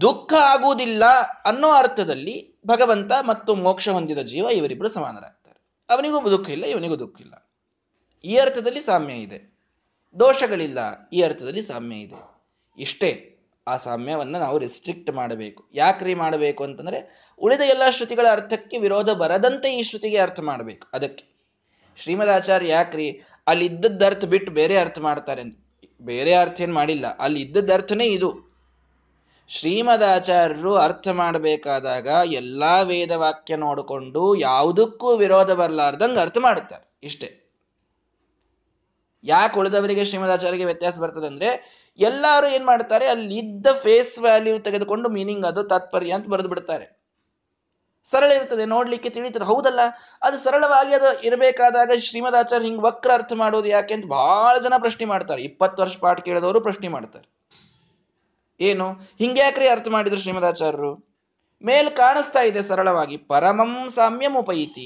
ದುಃಖ ಆಗುವುದಿಲ್ಲ ಅನ್ನೋ ಅರ್ಥದಲ್ಲಿ ಭಗವಂತ ಮತ್ತು ಮೋಕ್ಷ ಹೊಂದಿದ ಜೀವ ಇವರಿಬ್ಬರು ಸಮಾನರಾಗ್ತಾರೆ. ಅವನಿಗೂ ದುಃಖ ಇಲ್ಲ, ಇವನಿಗೂ ದುಃಖ ಇಲ್ಲ. ಈ ಅರ್ಥದಲ್ಲಿ ಸಾಮ್ಯ ಇದೆ. ದೋಷಗಳಿಲ್ಲ, ಈ ಅರ್ಥದಲ್ಲಿ ಸಾಮ್ಯ ಇದೆ. ಇಷ್ಟೇ. ಆ ಸಾಮ್ಯವನ್ನು ನಾವು ರಿಸ್ಟ್ರಿಕ್ಟ್ ಮಾಡಬೇಕು. ಯಾಕ್ರಿ ಮಾಡಬೇಕು ಅಂತಂದ್ರೆ ಉಳಿದ ಎಲ್ಲ ಶ್ರುತಿಗಳ ಅರ್ಥಕ್ಕೆ ವಿರೋಧ ಬರದಂತೆ ಈ ಶ್ರುತಿಗೆ ಅರ್ಥ ಮಾಡಬೇಕು. ಅದಕ್ಕೆ ಶ್ರೀಮದಾಚಾರ್ಯ ಯಾಕ್ರಿ ಅಲ್ಲಿ ಇದ್ದದ್ದ ಅರ್ಥ ಬಿಟ್ಟು ಬೇರೆ ಅರ್ಥ ಮಾಡ್ತಾರೆ ಅಂತ. ಬೇರೆ ಅರ್ಥ ಏನು ಮಾಡಿಲ್ಲ. ಅಲ್ಲಿ ಇದ್ದದ್ದ ಅರ್ಥನೇ ಇದು. ಶ್ರೀಮದಾಚಾರ್ಯರು ಅರ್ಥ ಮಾಡಬೇಕಾದಾಗ ಎಲ್ಲಾ ವೇದವಾಕ್ಯ ನೋಡಿಕೊಂಡು ಯಾವುದಕ್ಕೂ ವಿರೋಧ ಬರಲಾರ್ದಂಗೆ ಅರ್ಥ ಮಾಡುತ್ತಾರೆ. ಇಷ್ಟೇ. ಯಾಕೆ ಉಳಿದವರಿಗೆ ಶ್ರೀಮದಾಚಾರ್ಯಗೆ ವ್ಯತ್ಯಾಸ ಬರ್ತದೆ ಅಂದ್ರೆ ಎಲ್ಲರೂ ಏನ್ ಮಾಡ್ತಾರೆ? ಅಲ್ಲಿ ಇದ್ದ ಫೇಸ್ ವ್ಯಾಲ್ಯೂ ತೆಗೆದುಕೊಂಡು ಮೀನಿಂಗ್ ಅದು ತಾತ್ಪರ್ಯ ಅಂತ ಬರೆದು ಬಿಡ್ತಾರೆ. ಸರಳ ಇರ್ತದೆ, ನೋಡ್ಲಿಕ್ಕೆ ತಿಳಿತದೆ. ಹೌದಲ್ಲ? ಅದು ಸರಳವಾಗಿ ಅದು ಇರಬೇಕಾದಾಗ ಶ್ರೀಮದಾಚಾರ್ಯ ಹಿಂಗ್ ವಕ್ರ ಅರ್ಥ ಮಾಡೋದು ಯಾಕೆ ಅಂತ ಬಹಳ ಜನ ಪ್ರಶ್ನೆ ಮಾಡ್ತಾರೆ. ಇಪ್ಪತ್ತು ವರ್ಷ ಪಾಠ ಕೇಳಿದವರು ಪ್ರಶ್ನೆ ಮಾಡ್ತಾರೆ. ಏನು? ಹಿಂಗ್ಯಾಕ್ರಿ ಅರ್ಥ ಮಾಡಿದ್ರು ಶ್ರೀಮದಾಚಾರ್ಯರು? ಮೇಲ್ ಕಾಣಿಸ್ತಾ ಇದೆ ಸರಳವಾಗಿ. ಪರಮಂ ಸಾಮ್ಯಂ ಮಹಾ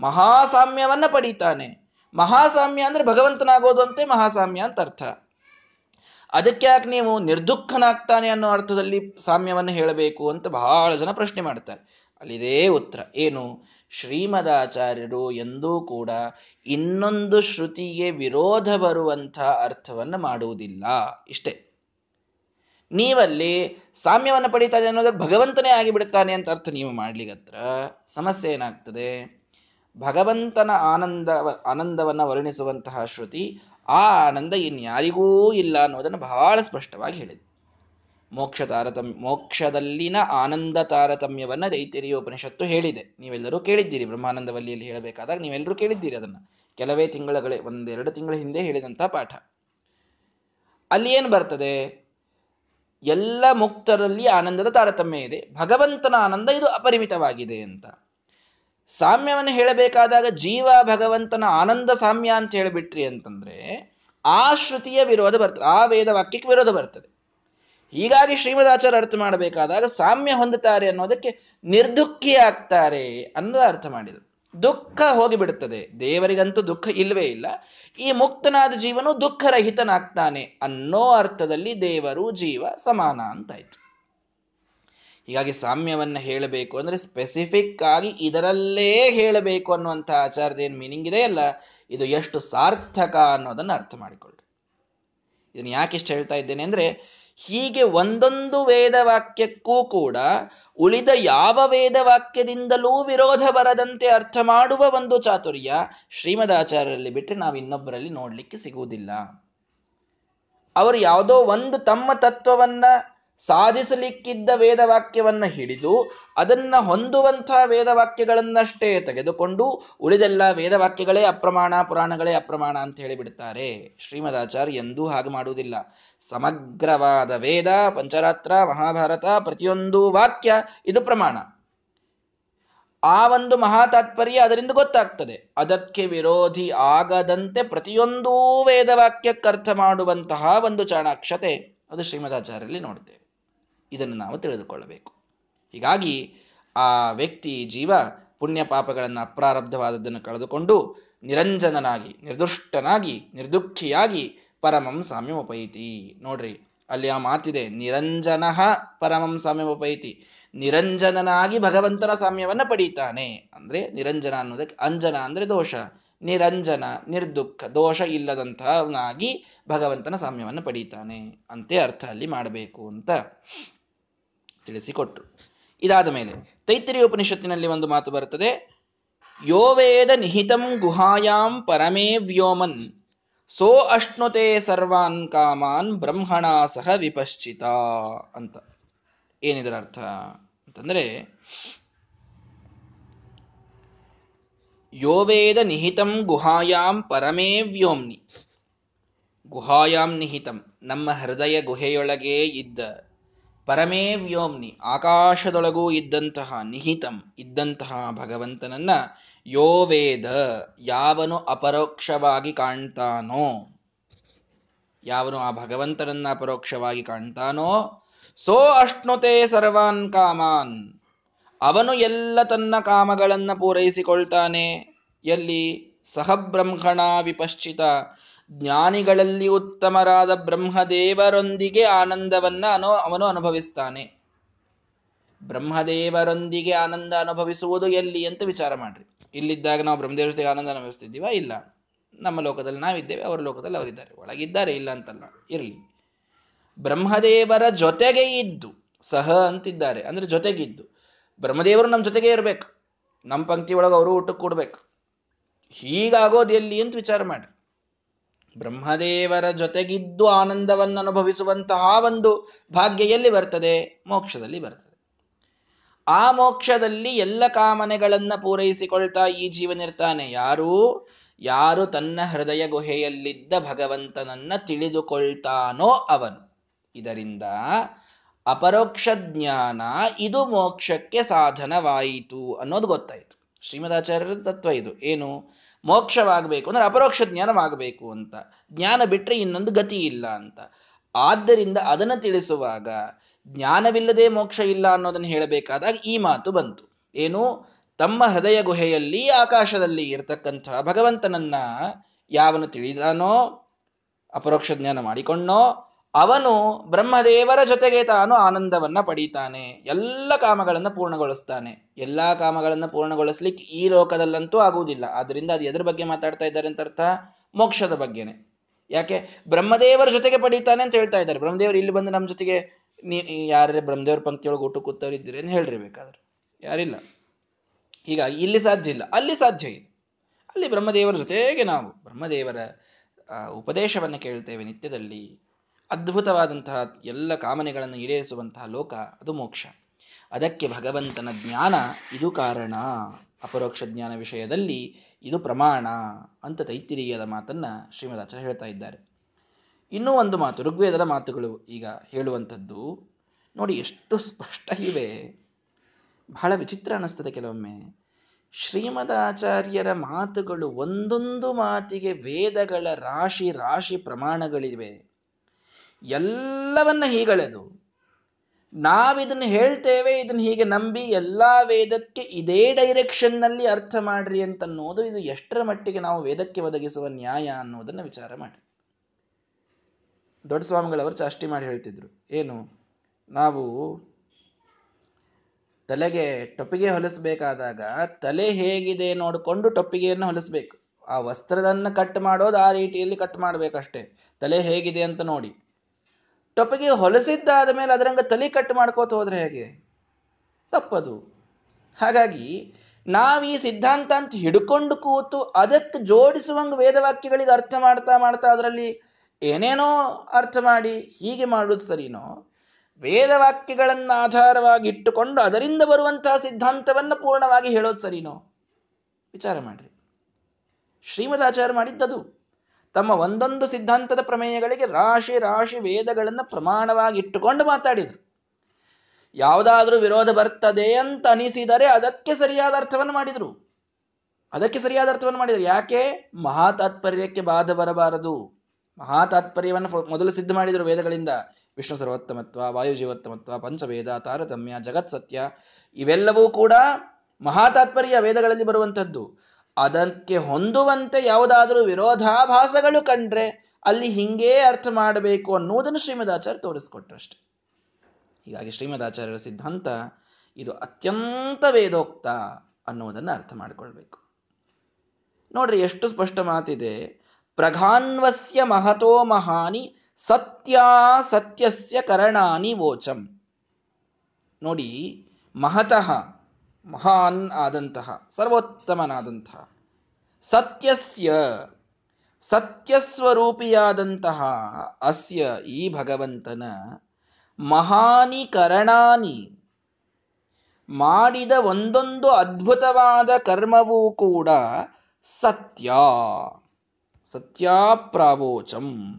ಮಹಾಸಾಮ್ಯವನ್ನ ಪಡೀತಾನೆ. ಮಹಾಸಾಮ್ಯ ಅಂದ್ರೆ ಭಗವಂತನಾಗೋದಂತೆ ಮಹಾಸಾಮ್ಯ ಅಂತ ಅರ್ಥ. ಅದಕ್ಕೆ ಯಾಕೆ ನೀವು ನಿರ್ದುಃಖನಾಗ್ತಾನೆ ಅನ್ನೋ ಅರ್ಥದಲ್ಲಿ ಸಾಮ್ಯವನ್ನು ಹೇಳಬೇಕು ಅಂತ ಬಹಳ ಜನ ಪ್ರಶ್ನೆ ಮಾಡ್ತಾರೆ. ಅಲ್ಲಿದೇ ಉತ್ತರ. ಏನು? ಶ್ರೀಮದಾಚಾರ್ಯರು ಎಂದೂ ಕೂಡ ಇನ್ನೊಂದು ಶ್ರುತಿಗೆ ವಿರೋಧ ಬರುವಂಥ ಅರ್ಥವನ್ನು ಮಾಡುವುದಿಲ್ಲ. ಇಷ್ಟೇ. ನೀವಲ್ಲಿ ಸಾಮ್ಯವನ್ನು ಪಡಿತಾನೆ ಅನ್ನೋದಕ್ಕೆ ಭಗವಂತನೇ ಆಗಿಬಿಡ್ತಾನೆ ಅಂತ ಅರ್ಥ ನೀವು ಮಾಡ್ಲಿಗತ್ರ ಸಮಸ್ಯೆ ಏನಾಗ್ತದೆ? ಭಗವಂತನ ಆನಂದ ಆನಂದವನ್ನು ವರ್ಣಿಸುವಂತಹ ಶ್ರುತಿ ಆ ಆನಂದ ಇನ್ಯಾರಿಗೂ ಇಲ್ಲ ಅನ್ನೋದನ್ನು ಬಹಳ ಸ್ಪಷ್ಟವಾಗಿ ಹೇಳಿದೆ. ಮೋಕ್ಷ ತಾರತಮ್ಯ ಮೋಕ್ಷದಲ್ಲಿನ ಆನಂದ ತಾರತಮ್ಯವನ್ನು ದೈತ್ಯರಿಯ ಉಪನಿಷತ್ತು ಹೇಳಿದೆ. ನೀವೆಲ್ಲರೂ ಕೇಳಿದ್ದೀರಿ, ಬ್ರಹ್ಮಾನಂದವಲ್ಲಿಯಲ್ಲಿ ಹೇಳಬೇಕಾದಾಗ ನೀವೆಲ್ಲರೂ ಕೇಳಿದ್ದೀರಿ ಅದನ್ನು. ಕೆಲವೇ ತಿಂಗಳಗಳೇ, ಒಂದೆರಡು ತಿಂಗಳ ಹಿಂದೆ ಹೇಳಿದಂಥ ಪಾಠ. ಅಲ್ಲಿ ಏನು ಬರ್ತದೆ? ಎಲ್ಲ ಮುಕ್ತರಲ್ಲಿ ಆನಂದದ ತಾರತಮ್ಯ ಇದೆ. ಭಗವಂತನ ಆನಂದ ಇದು ಅಪರಿಮಿತವಾಗಿದೆ ಅಂತ. ಸಾಮ್ಯವನ್ನು ಹೇಳಬೇಕಾದಾಗ ಜೀವ ಭಗವಂತನ ಆನಂದ ಸಾಮ್ಯ ಅಂತ ಹೇಳಿಬಿಟ್ರಿ ಅಂತಂದ್ರೆ ಆ ಶ್ರುತಿಯ ವಿರೋಧ ಬರ್ತದೆ, ಆ ವೇದ ವಾಕ್ಯಕ್ಕೆ ವಿರೋಧ ಬರ್ತದೆ. ಹೀಗಾಗಿ ಶ್ರೀಮದಾಚಾರ್ಯ ಅರ್ಥ ಮಾಡಬೇಕಾದಾಗ ಸಾಮ್ಯ ಹೊಂದುತ್ತಾರೆ ಅನ್ನೋದಕ್ಕೆ ನಿರ್ದುಃಖಿ ಆಗ್ತಾರೆ ಅನ್ನೋದು ಅರ್ಥ ಮಾಡಿದರು. ದುಃಖ ಹೋಗಿಬಿಡುತ್ತದೆ, ದೇವರಿಗಂತೂ ದುಃಖ ಇಲ್ಲವೇ ಇಲ್ಲ, ಈ ಮುಕ್ತನಾದ ಜೀವನು ದುಃಖರಹಿತನಾಗ್ತಾನೆ ಅನ್ನೋ ಅರ್ಥದಲ್ಲಿ ದೇವರು ಜೀವ ಸಮಾನ ಅಂತಾಯ್ತು ಹೀಗಾಗಿ ಸಾಮ್ಯವನ್ನು ಹೇಳಬೇಕು ಅಂದರೆ ಸ್ಪೆಸಿಫಿಕ್ ಆಗಿ ಇದರಲ್ಲೇ ಹೇಳಬೇಕು ಅನ್ನುವಂಥ ಆಚಾರದ ಏನು ಮೀನಿಂಗ್ ಇದೆ ಅಲ್ಲ? ಇದು ಎಷ್ಟು ಸಾರ್ಥಕ ಅನ್ನೋದನ್ನು ಅರ್ಥ ಮಾಡಿಕೊಳ್ಳಿ ಇದನ್ನು ಯಾಕೆ ಇಷ್ಟು ಹೇಳ್ತಾ ಇದ್ದೇನೆ ಅಂದರೆ, ಹೀಗೆ ಒಂದೊಂದು ವೇದವಾಕ್ಯಕ್ಕೂ ಕೂಡ ಉಳಿದ ಯಾವ ವೇದವಾಕ್ಯದಿಂದಲೂ ವಿರೋಧ ಬರದಂತೆ ಅರ್ಥ ಮಾಡುವ ಒಂದು ಚಾತುರ್ಯ ಶ್ರೀಮದಾಚಾರ್ಯರಲ್ಲಿ ಬಿಟ್ಟರೆ ನಾವು ಇನ್ನೊಬ್ಬರಲ್ಲಿ ನೋಡಲಿಕ್ಕೆ ಸಿಗುವುದಿಲ್ಲ. ಅವರು ಯಾವುದೋ ಒಂದು ತಮ್ಮ ತತ್ವವನ್ನ ಸಾಧಿಸಲಿಕ್ಕಿದ್ದ ವೇದವಾಕ್ಯವನ್ನ ಹಿಡಿದು ಅದನ್ನ ಹೊಂದುವಂಥ ವೇದವಾಕ್ಯಗಳನ್ನಷ್ಟೇ ತೆಗೆದುಕೊಂಡು ಉಳಿದೆಲ್ಲ ವೇದವಾಕ್ಯಗಳೇ ಅಪ್ರಮಾಣ, ಪುರಾಣಗಳೇ ಅಪ್ರಮಾಣ ಅಂತ ಹೇಳಿಬಿಡ್ತಾರೆ. ಶ್ರೀಮದಾಚಾರ್ಯ ಎಂದೂ ಹಾಗೆ ಮಾಡುವುದಿಲ್ಲ. ಸಮಗ್ರವಾದ ವೇದ, ಪಂಚರಾತ್ರ, ಮಹಾಭಾರತ, ಪ್ರತಿಯೊಂದು ವಾಕ್ಯ ಇದು ಪ್ರಮಾಣ. ಆ ಒಂದು ಮಹಾ ತಾತ್ಪರ್ಯ ಅದರಿಂದ ಗೊತ್ತಾಗ್ತದೆ. ಅದಕ್ಕೆ ವಿರೋಧಿ ಆಗದಂತೆ ಪ್ರತಿಯೊಂದೂ ವೇದವಾಕ್ಯಕ್ಕರ್ಥ ಮಾಡುವಂತಹ ಒಂದು ಚಾಣಾಕ್ಷತೆ ಅದು ಶ್ರೀಮದಾಚಾರ್ಯಲ್ಲಿ ನೋಡ್ತೇವೆ ಇದನ್ನು ನಾವು ತಿಳಿದುಕೊಳ್ಳಬೇಕು. ಹೀಗಾಗಿ ಆ ವ್ಯಕ್ತಿ ಜೀವ ಪುಣ್ಯ ಪಾಪಗಳನ್ನು ಅಪ್ರಾರಬ್ಧವಾದದ್ದನ್ನು ಕಳೆದುಕೊಂಡು ನಿರಂಜನನಾಗಿ, ನಿರ್ದುಷ್ಟನಾಗಿ, ನಿರ್ದುಃಖಿಯಾಗಿ ಪರಮಂ ಸಾಮ್ಯಮುಪೈತಿ ನೋಡ್ರಿ, ಅಲ್ಲಿ ಆ ಮಾತಿದೆ, ನಿರಂಜನ ಪರಮಂ ಸಾಮ್ಯಮುಪೈತಿ ನಿರಂಜನನಾಗಿ ಭಗವಂತನ ಸಾಮ್ಯವನ್ನು ಪಡೀತಾನೆ. ಅಂದ್ರೆ ನಿರಂಜನ ಅನ್ನೋದಕ್ಕೆ ಅಂಜನ ಅಂದ್ರೆ ದೋಷ. ನಿರಂಜನ, ನಿರ್ದುಃಖ, ದೋಷ ಇಲ್ಲದಂತಹವನಾಗಿ ಭಗವಂತನ ಸಾಮ್ಯವನ್ನು ಪಡೀತಾನೆ. ಅಂತೆ ಅರ್ಥ ಅಲ್ಲಿ ಮಾಡಬೇಕು ಅಂತ. ತಿಳಿಸಿಕೊಟ್ರು. ಇದಾದ ಮೇಲೆ ತೈತ್ರಿ ಉಪನಿಷತ್ತಿನಲ್ಲಿ ಒಂದು ಮಾತು ಬರುತ್ತದೆ ಯೋ ವೇದ ನಿಹಿತಂ ಗುಹಾಯಾಂ ಪರಮೇ ವ್ಯೋಮನ್, ಸೋ ಅಷ್ಣುತೆ ಸರ್ವಾನ್ ಕಾಮಾನ್ ಬ್ರಹ್ಮಣ ಸಹ ವಿಪಶ್ಚಿತ ಅಂತ. ಏನಿದರ ಅರ್ಥ ಅಂತಂದ್ರೆ ಯೋ ವೇದ ನಿಹಿತಂ ಗುಹಾಯಾಂ ಪರಮೇ ವ್ಯೋಮ್ನಿ. ಗುಹಾಯಾಂ ನಿಹಿತಂ, ನಮ್ಮ ಹೃದಯ ಗುಹೆಯೊಳಗೆ ಇದ್ದ ಪರಮೇ ವ್ಯೋಮ್ನಿ, ಆಕಾಶದೊಳಗೂ ಇದ್ದಂತಹ ನಿಹಿತಂ, ಇದ್ದಂತಹ ಭಗವಂತನನ್ನ ಯೋ ವೇದ, ಯಾವನು ಅಪರೋಕ್ಷವಾಗಿ ಕಾಣ್ತಾನೋ, ಯಾವನು ಆ ಭಗವಂತನನ್ನ ಅಪರೋಕ್ಷವಾಗಿ ಕಾಣ್ತಾನೋ, ಸೋ ಅಷ್ಣುತೆ ಸರ್ವಾನ್ ಕಾಮಾನ್. ಅವನು ಎಲ್ಲ ತನ್ನ ಕಾಮಗಳನ್ನ ಪೂರೈಸಿಕೊಳ್ತಾನೆ. ಎಲ್ಲಿ? ಸಹಬ್ರಹ್ಮಣ ವಿಪಶ್ಚಿತ. ಜ್ಞಾನಿಗಳಲ್ಲಿ ಉತ್ತಮರಾದ ಬ್ರಹ್ಮದೇವರೊಂದಿಗೆ ಆನಂದವನ್ನ ಅನು, ಅವನು ಅನುಭವಿಸ್ತಾನೆ. ಬ್ರಹ್ಮದೇವರೊಂದಿಗೆ ಆನಂದ ಅನುಭವಿಸುವುದು ಎಲ್ಲಿ ಅಂತ ವಿಚಾರ ಮಾಡ್ರಿ. ಇಲ್ಲಿದ್ದಾಗ ನಾವು ಬ್ರಹ್ಮದೇವರ ಜೊತೆಗೆ ಆನಂದ ಅನುಭವಿಸ್ತಿದ್ದೀವ? ಇಲ್ಲ. ನಮ್ಮ ಲೋಕದಲ್ಲಿ ನಾವಿದ್ದೇವೆ, ಅವರ ಲೋಕದಲ್ಲಿ ಅವರಿದ್ದಾರೆ. ಒಳಗಿದ್ದಾರೆ, ಇಲ್ಲ ಅಂತಲ್ಲ. ಇರಲಿ. ಬ್ರಹ್ಮದೇವರ ಜೊತೆಗೆ ಇದ್ದು, ಸಹ ಅಂತಿದ್ದಾರೆ. ಅಂದ್ರೆ ಜೊತೆಗಿದ್ದು. ಬ್ರಹ್ಮದೇವರು ನಮ್ಮ ಜೊತೆಗೆ ಇರಬೇಕು. ನಮ್ಮ ಪಂಕ್ತಿ ಒಳಗೆ ಅವರು ಊಟಕ್ಕೆ ಕೊಡ್ಬೇಕು. ಹೀಗಾಗೋದು ಎಲ್ಲಿ ಅಂತ ವಿಚಾರ ಮಾಡ್ರಿ. ಬ್ರಹ್ಮದೇವರ ಜೊತೆಗಿದ್ದು ಆನಂದವನ್ನು ಅನುಭವಿಸುವಂತಹ ಒಂದು ಭಾಗ್ಯ ಎಲ್ಲಿ ಬರ್ತದೆ? ಮೋಕ್ಷದಲ್ಲಿ ಬರ್ತದೆ. ಆ ಮೋಕ್ಷದಲ್ಲಿ ಎಲ್ಲ ಕಾಮನೆಗಳನ್ನು ಪೂರೈಸಿಕೊಳ್ತಾ ಈ ಜೀವನಿರ್ತಾನೆ. ಯಾರು? ಯಾರು ತನ್ನ ಹೃದಯ ಗುಹೆಯಲ್ಲಿದ್ದ ಭಗವಂತನನ್ನ ತಿಳಿದುಕೊಳ್ತಾನೋ ಅವನು. ಇದರಿಂದ ಅಪರೋಕ್ಷ ಜ್ಞಾನ ಇದು ಮೋಕ್ಷಕ್ಕೆ ಸಾಧನವಾಯಿತು ಅನ್ನೋದು ಗೊತ್ತಾಯಿತು. ಶ್ರೀಮದಾಚಾರ್ಯರ ತತ್ವ ಇದು. ಏನು? ಮೋಕ್ಷವಾಗಬೇಕು ಅಂದ್ರೆ ಅಪರೋಕ್ಷ ಜ್ಞಾನವಾಗಬೇಕು ಅಂತ. ಜ್ಞಾನ ಬಿಟ್ಟರೆ ಇನ್ನೊಂದು ಗತಿ ಇಲ್ಲ ಅಂತ. ಆದ್ದರಿಂದ ಅದನ್ನು ತಿಳಿಸುವಾಗ ಜ್ಞಾನವಿಲ್ಲದೆ ಮೋಕ್ಷ ಇಲ್ಲ ಅನ್ನೋದನ್ನು ಹೇಳಬೇಕಾದಾಗ ಈ ಮಾತು ಬಂತು. ಏನು? ತಮ್ಮ ಹೃದಯ ಗುಹೆಯಲ್ಲಿ ಆಕಾಶದಲ್ಲಿ ಇರತಕ್ಕಂಥ ಭಗವಂತನನ್ನ ಯಾವನು ತಿಳಿದಾನೋ, ಅಪರೋಕ್ಷ ಜ್ಞಾನ ಮಾಡಿಕೊಂಡೋ ಅವನು ಬ್ರಹ್ಮದೇವರ ಜೊತೆಗೆ ತಾನು ಆನಂದವನ್ನ ಪಡೀತಾನೆ. ಎಲ್ಲ ಕಾಮಗಳನ್ನು ಪೂರ್ಣಗೊಳಿಸ್ತಾನೆ. ಎಲ್ಲಾ ಕಾಮಗಳನ್ನು ಪೂರ್ಣಗೊಳಿಸ್ಲಿಕ್ಕೆ ಈ ಲೋಕದಲ್ಲಂತೂ ಆಗುವುದಿಲ್ಲ. ಆದ್ರಿಂದ ಅದು ಎದ್ರ ಬಗ್ಗೆ ಮಾತಾಡ್ತಾ ಇದ್ದಾರೆ ಅಂತ ಅರ್ಥ? ಮೋಕ್ಷದ ಬಗ್ಗೆನೆ. ಯಾಕೆ? ಬ್ರಹ್ಮದೇವರ ಜೊತೆಗೆ ಪಡೀತಾನೆ ಅಂತ ಹೇಳ್ತಾ ಇದ್ದಾರೆ. ಬ್ರಹ್ಮದೇವರು ಇಲ್ಲಿ ಬಂದು ನಮ್ಮ ಜೊತೆಗೆ ನೀ ಯಾರೇ ಬ್ರಹ್ಮದೇವರ ಪಂಕ್ತಿಯೊಳಗೆ ಊಟ ಕೂತವರಿದ್ದೀರಿ ಅಂತ ಹೇಳ್ರಿ ಬೇಕಾದ್ರೆ ಯಾರಿಲ್ಲ. ಹೀಗಾಗಿ ಇಲ್ಲಿ ಸಾಧ್ಯ ಇಲ್ಲ. ಅಲ್ಲಿ ಸಾಧ್ಯ ಇದೆ. ಅಲ್ಲಿ ಬ್ರಹ್ಮದೇವರ ಜೊತೆಗೆ ನಾವು ಬ್ರಹ್ಮದೇವರ ಉಪದೇಶವನ್ನು ಕೇಳ್ತೇವೆ ನಿತ್ಯದಲ್ಲಿ. ಅದ್ಭುತವಾದಂತಹ ಎಲ್ಲ ಕಾಮನೆಗಳನ್ನು ಈಡೇರಿಸುವಂತಹ ಲೋಕ, ಅದು ಮೋಕ್ಷ. ಅದಕ್ಕೆ ಭಗವಂತನ ಜ್ಞಾನ ಇದು ಕಾರಣ. ಅಪರೋಕ್ಷ ಜ್ಞಾನ ವಿಷಯದಲ್ಲಿ ಇದು ಪ್ರಮಾಣ ಅಂತ ತೈತಿರಿಯದ ಮಾತನ್ನ ಶ್ರೀಮದಾಚಾರ್ಯ ಹೇಳ್ತಾ ಇದ್ದಾರೆ. ಇನ್ನೂ ಒಂದು ಮಾತು, ಋಗ್ವೇದದ ಮಾತುಗಳು ಈಗ ಹೇಳುವಂಥದ್ದು. ನೋಡಿ, ಎಷ್ಟು ಸ್ಪಷ್ಟ ಇವೆ. ಬಹಳ ವಿಚಿತ್ರ ಅನ್ನಿಸ್ತದೆ ಕೆಲವೊಮ್ಮೆ. ಶ್ರೀಮದಾಚಾರ್ಯರ ಮಾತುಗಳು ಒಂದೊಂದು ಮಾತಿಗೆ ವೇದಗಳ ರಾಶಿ ರಾಶಿ ಪ್ರಮಾಣಗಳಿವೆ. ಎಲ್ಲವನ್ನ ಹೀಗಳೆದು. ನಾವಿದನ್ನು ಹೇಳ್ತೇವೆ, ಇದನ್ನು ಹೀಗೆ ನಂಬಿ ಎಲ್ಲಾ ವೇದಕ್ಕೆ ಇದೇ ಡೈರೆಕ್ಷನ್ನಲ್ಲಿ ಅರ್ಥ ಮಾಡ್ರಿ ಅಂತ ಅನ್ನೋದು ಇದು ಎಷ್ಟರ ಮಟ್ಟಿಗೆ ನಾವು ವೇದಕ್ಕೆ ಒದಗಿಸುವ ನ್ಯಾಯ ಅನ್ನೋದನ್ನ ವಿಚಾರ ಮಾಡಿ ದೊಡ್ಡ ಸ್ವಾಮಿಗಳವರು ಚಾಷ್ಟಿ ಮಾಡಿ ಹೇಳ್ತಿದ್ರು, ಏನು, ನಾವು ತಲೆಗೆ ಟೊಪ್ಪಿಗೆ ಹೊಲಿಸಬೇಕಾದಾಗ ತಲೆ ಹೇಗಿದೆ ನೋಡಿಕೊಂಡು ಟೊಪ್ಪಿಗೆಯನ್ನು ಹೊಲಿಸ್ಬೇಕು. ಆ ವಸ್ತ್ರದನ್ನ ಕಟ್ ಮಾಡೋದು ಆ ರೀತಿಯಲ್ಲಿ ಕಟ್ ಮಾಡ್ಬೇಕಷ್ಟೇ. ತಲೆ ಹೇಗಿದೆ ಅಂತ ನೋಡಿ. ಟೊಪ್ಪಿಗೆ ಹೊಲಸಿದ್ದಾದ ಮೇಲೆ ಅದರಂಗ ತಲೆ ಕಟ್ ಮಾಡ್ಕೋತ ಹೋದ್ರೆ ಹೇಗೆ? ತಪ್ಪದು. ಹಾಗಾಗಿ ನಾವು ಈ ಸಿದ್ಧಾಂತ ಅಂತ ಹಿಡ್ಕೊಂಡು ಕೂತು ಅದಕ್ಕೆ ಜೋಡಿಸುವಂಗ ವೇದವಾಕ್ಯಗಳಿಗೆ ಅರ್ಥ ಮಾಡ್ತಾ ಮಾಡ್ತಾ ಅದರಲ್ಲಿ ಏನೇನೋ ಅರ್ಥ ಮಾಡಿ ಹೀಗೆ ಮಾಡೋದು ಸರಿನೋ? ವೇದವಾಕ್ಯಗಳನ್ನು ಆಧಾರವಾಗಿ ಇಟ್ಟುಕೊಂಡು ಅದರಿಂದ ಬರುವಂತಹ ಸಿದ್ಧಾಂತವನ್ನು ಪೂರ್ಣವಾಗಿ ಹೇಳೋದು ಸರಿನೋ? ವಿಚಾರ ಮಾಡ್ರಿ. ಆಚಾರ ಮಾಡಿದ್ದದು. ತಮ್ಮ ಒಂದೊಂದು ಸಿದ್ಧಾಂತದ ಪ್ರಮೇಯಗಳಿಗೆ ರಾಶಿ ರಾಶಿ ವೇದಗಳನ್ನು ಪ್ರಮಾಣವಾಗಿ ಇಟ್ಟುಕೊಂಡು ಮಾತಾಡಿದರು. ಯಾವುದಾದ್ರೂ ವಿರೋಧ ಬರ್ತದೆ ಅಂತ ಅನಿಸಿದರೆ ಅದಕ್ಕೆ ಸರಿಯಾದ ಅರ್ಥವನ್ನು ಮಾಡಿದರು. ಅದಕ್ಕೆ ಸರಿಯಾದ ಅರ್ಥವನ್ನು ಮಾಡಿದರು. ಯಾಕೆ? ಮಹಾತಾತ್ಪರ್ಯಕ್ಕೆ ಬಾಧ ಬರಬಾರದು. ಮಹಾತಾತ್ಪರ್ಯವನ್ನು ಮೊದಲು ಸಿದ್ಧ ಮಾಡಿದರು ವೇದಗಳಿಂದ. ವಿಷ್ಣು ಸರ್ವೋತ್ತಮತ್ವ, ವಾಯು ಜೀವೋತ್ತಮತ್ವ, ಪಂಚವೇದ, ತಾರತಮ್ಯ ಜಗತ್ ಸತ್ಯ ಇವೆಲ್ಲವೂ ಕೂಡ ಮಹಾತಾತ್ಪರ್ಯ ವೇದಗಳಲ್ಲಿ ಬರುವಂಥದ್ದು. ಅದಕ್ಕೆ ಹೊಂದುವಂತೆ ಯಾವುದಾದರೂ ವಿರೋಧಾಭಾಸಗಳು ಕಂಡ್ರೆ ಅಲ್ಲಿ ಹಿಂಗೇ ಅರ್ಥ ಮಾಡಬೇಕು ಅನ್ನುವುದನ್ನು ಶ್ರೀಮದಾಚಾರ್ಯ ತೋರಿಸ್ಕೊಟ್ರಷ್ಟೆ. ಹೀಗಾಗಿ ಶ್ರೀಮದಾಚಾರ್ಯರ ಸಿದ್ಧಾಂತ, ಇದು ಅತ್ಯಂತ ವೇದೋಕ್ತ ಅನ್ನುವುದನ್ನು ಅರ್ಥ ಮಾಡಿಕೊಳ್ಬೇಕು. ನೋಡ್ರಿ, ಎಷ್ಟು ಸ್ಪಷ್ಟ ಮಾತಿದೆ. ಪ್ರಘಾನ್ವಸ್ಯ ಮಹತೋ ಮಹಾನಿ ಸತ್ಯ ಸತ್ಯಸ್ಯ ಕರಣಾನಿ ವೋಚಂ. ನೋಡಿ, ಮಹತಃ ಮಹಾನ್ ಆದಂತಹ, ಸರ್ವೋತ್ತಮನಾದಂತಹ, ಸತ್ಯಸ್ಯ, ಸತ್ಯಸ್ವರೂಪಿಯಾದಂತಹ ಅಸ್ಯ ಈ ಭಗವಂತನ ಮಹಾನಿ ಕರಣಾನಿ ಮಾಡಿದ ಒಂದೊಂದು ಅದ್ಭುತವಾದ ಕರ್ಮವೂ ಕೂಡ ಸತ್ಯ. ಸತ್ಯಾಪ್ರಾವೋಚಂ,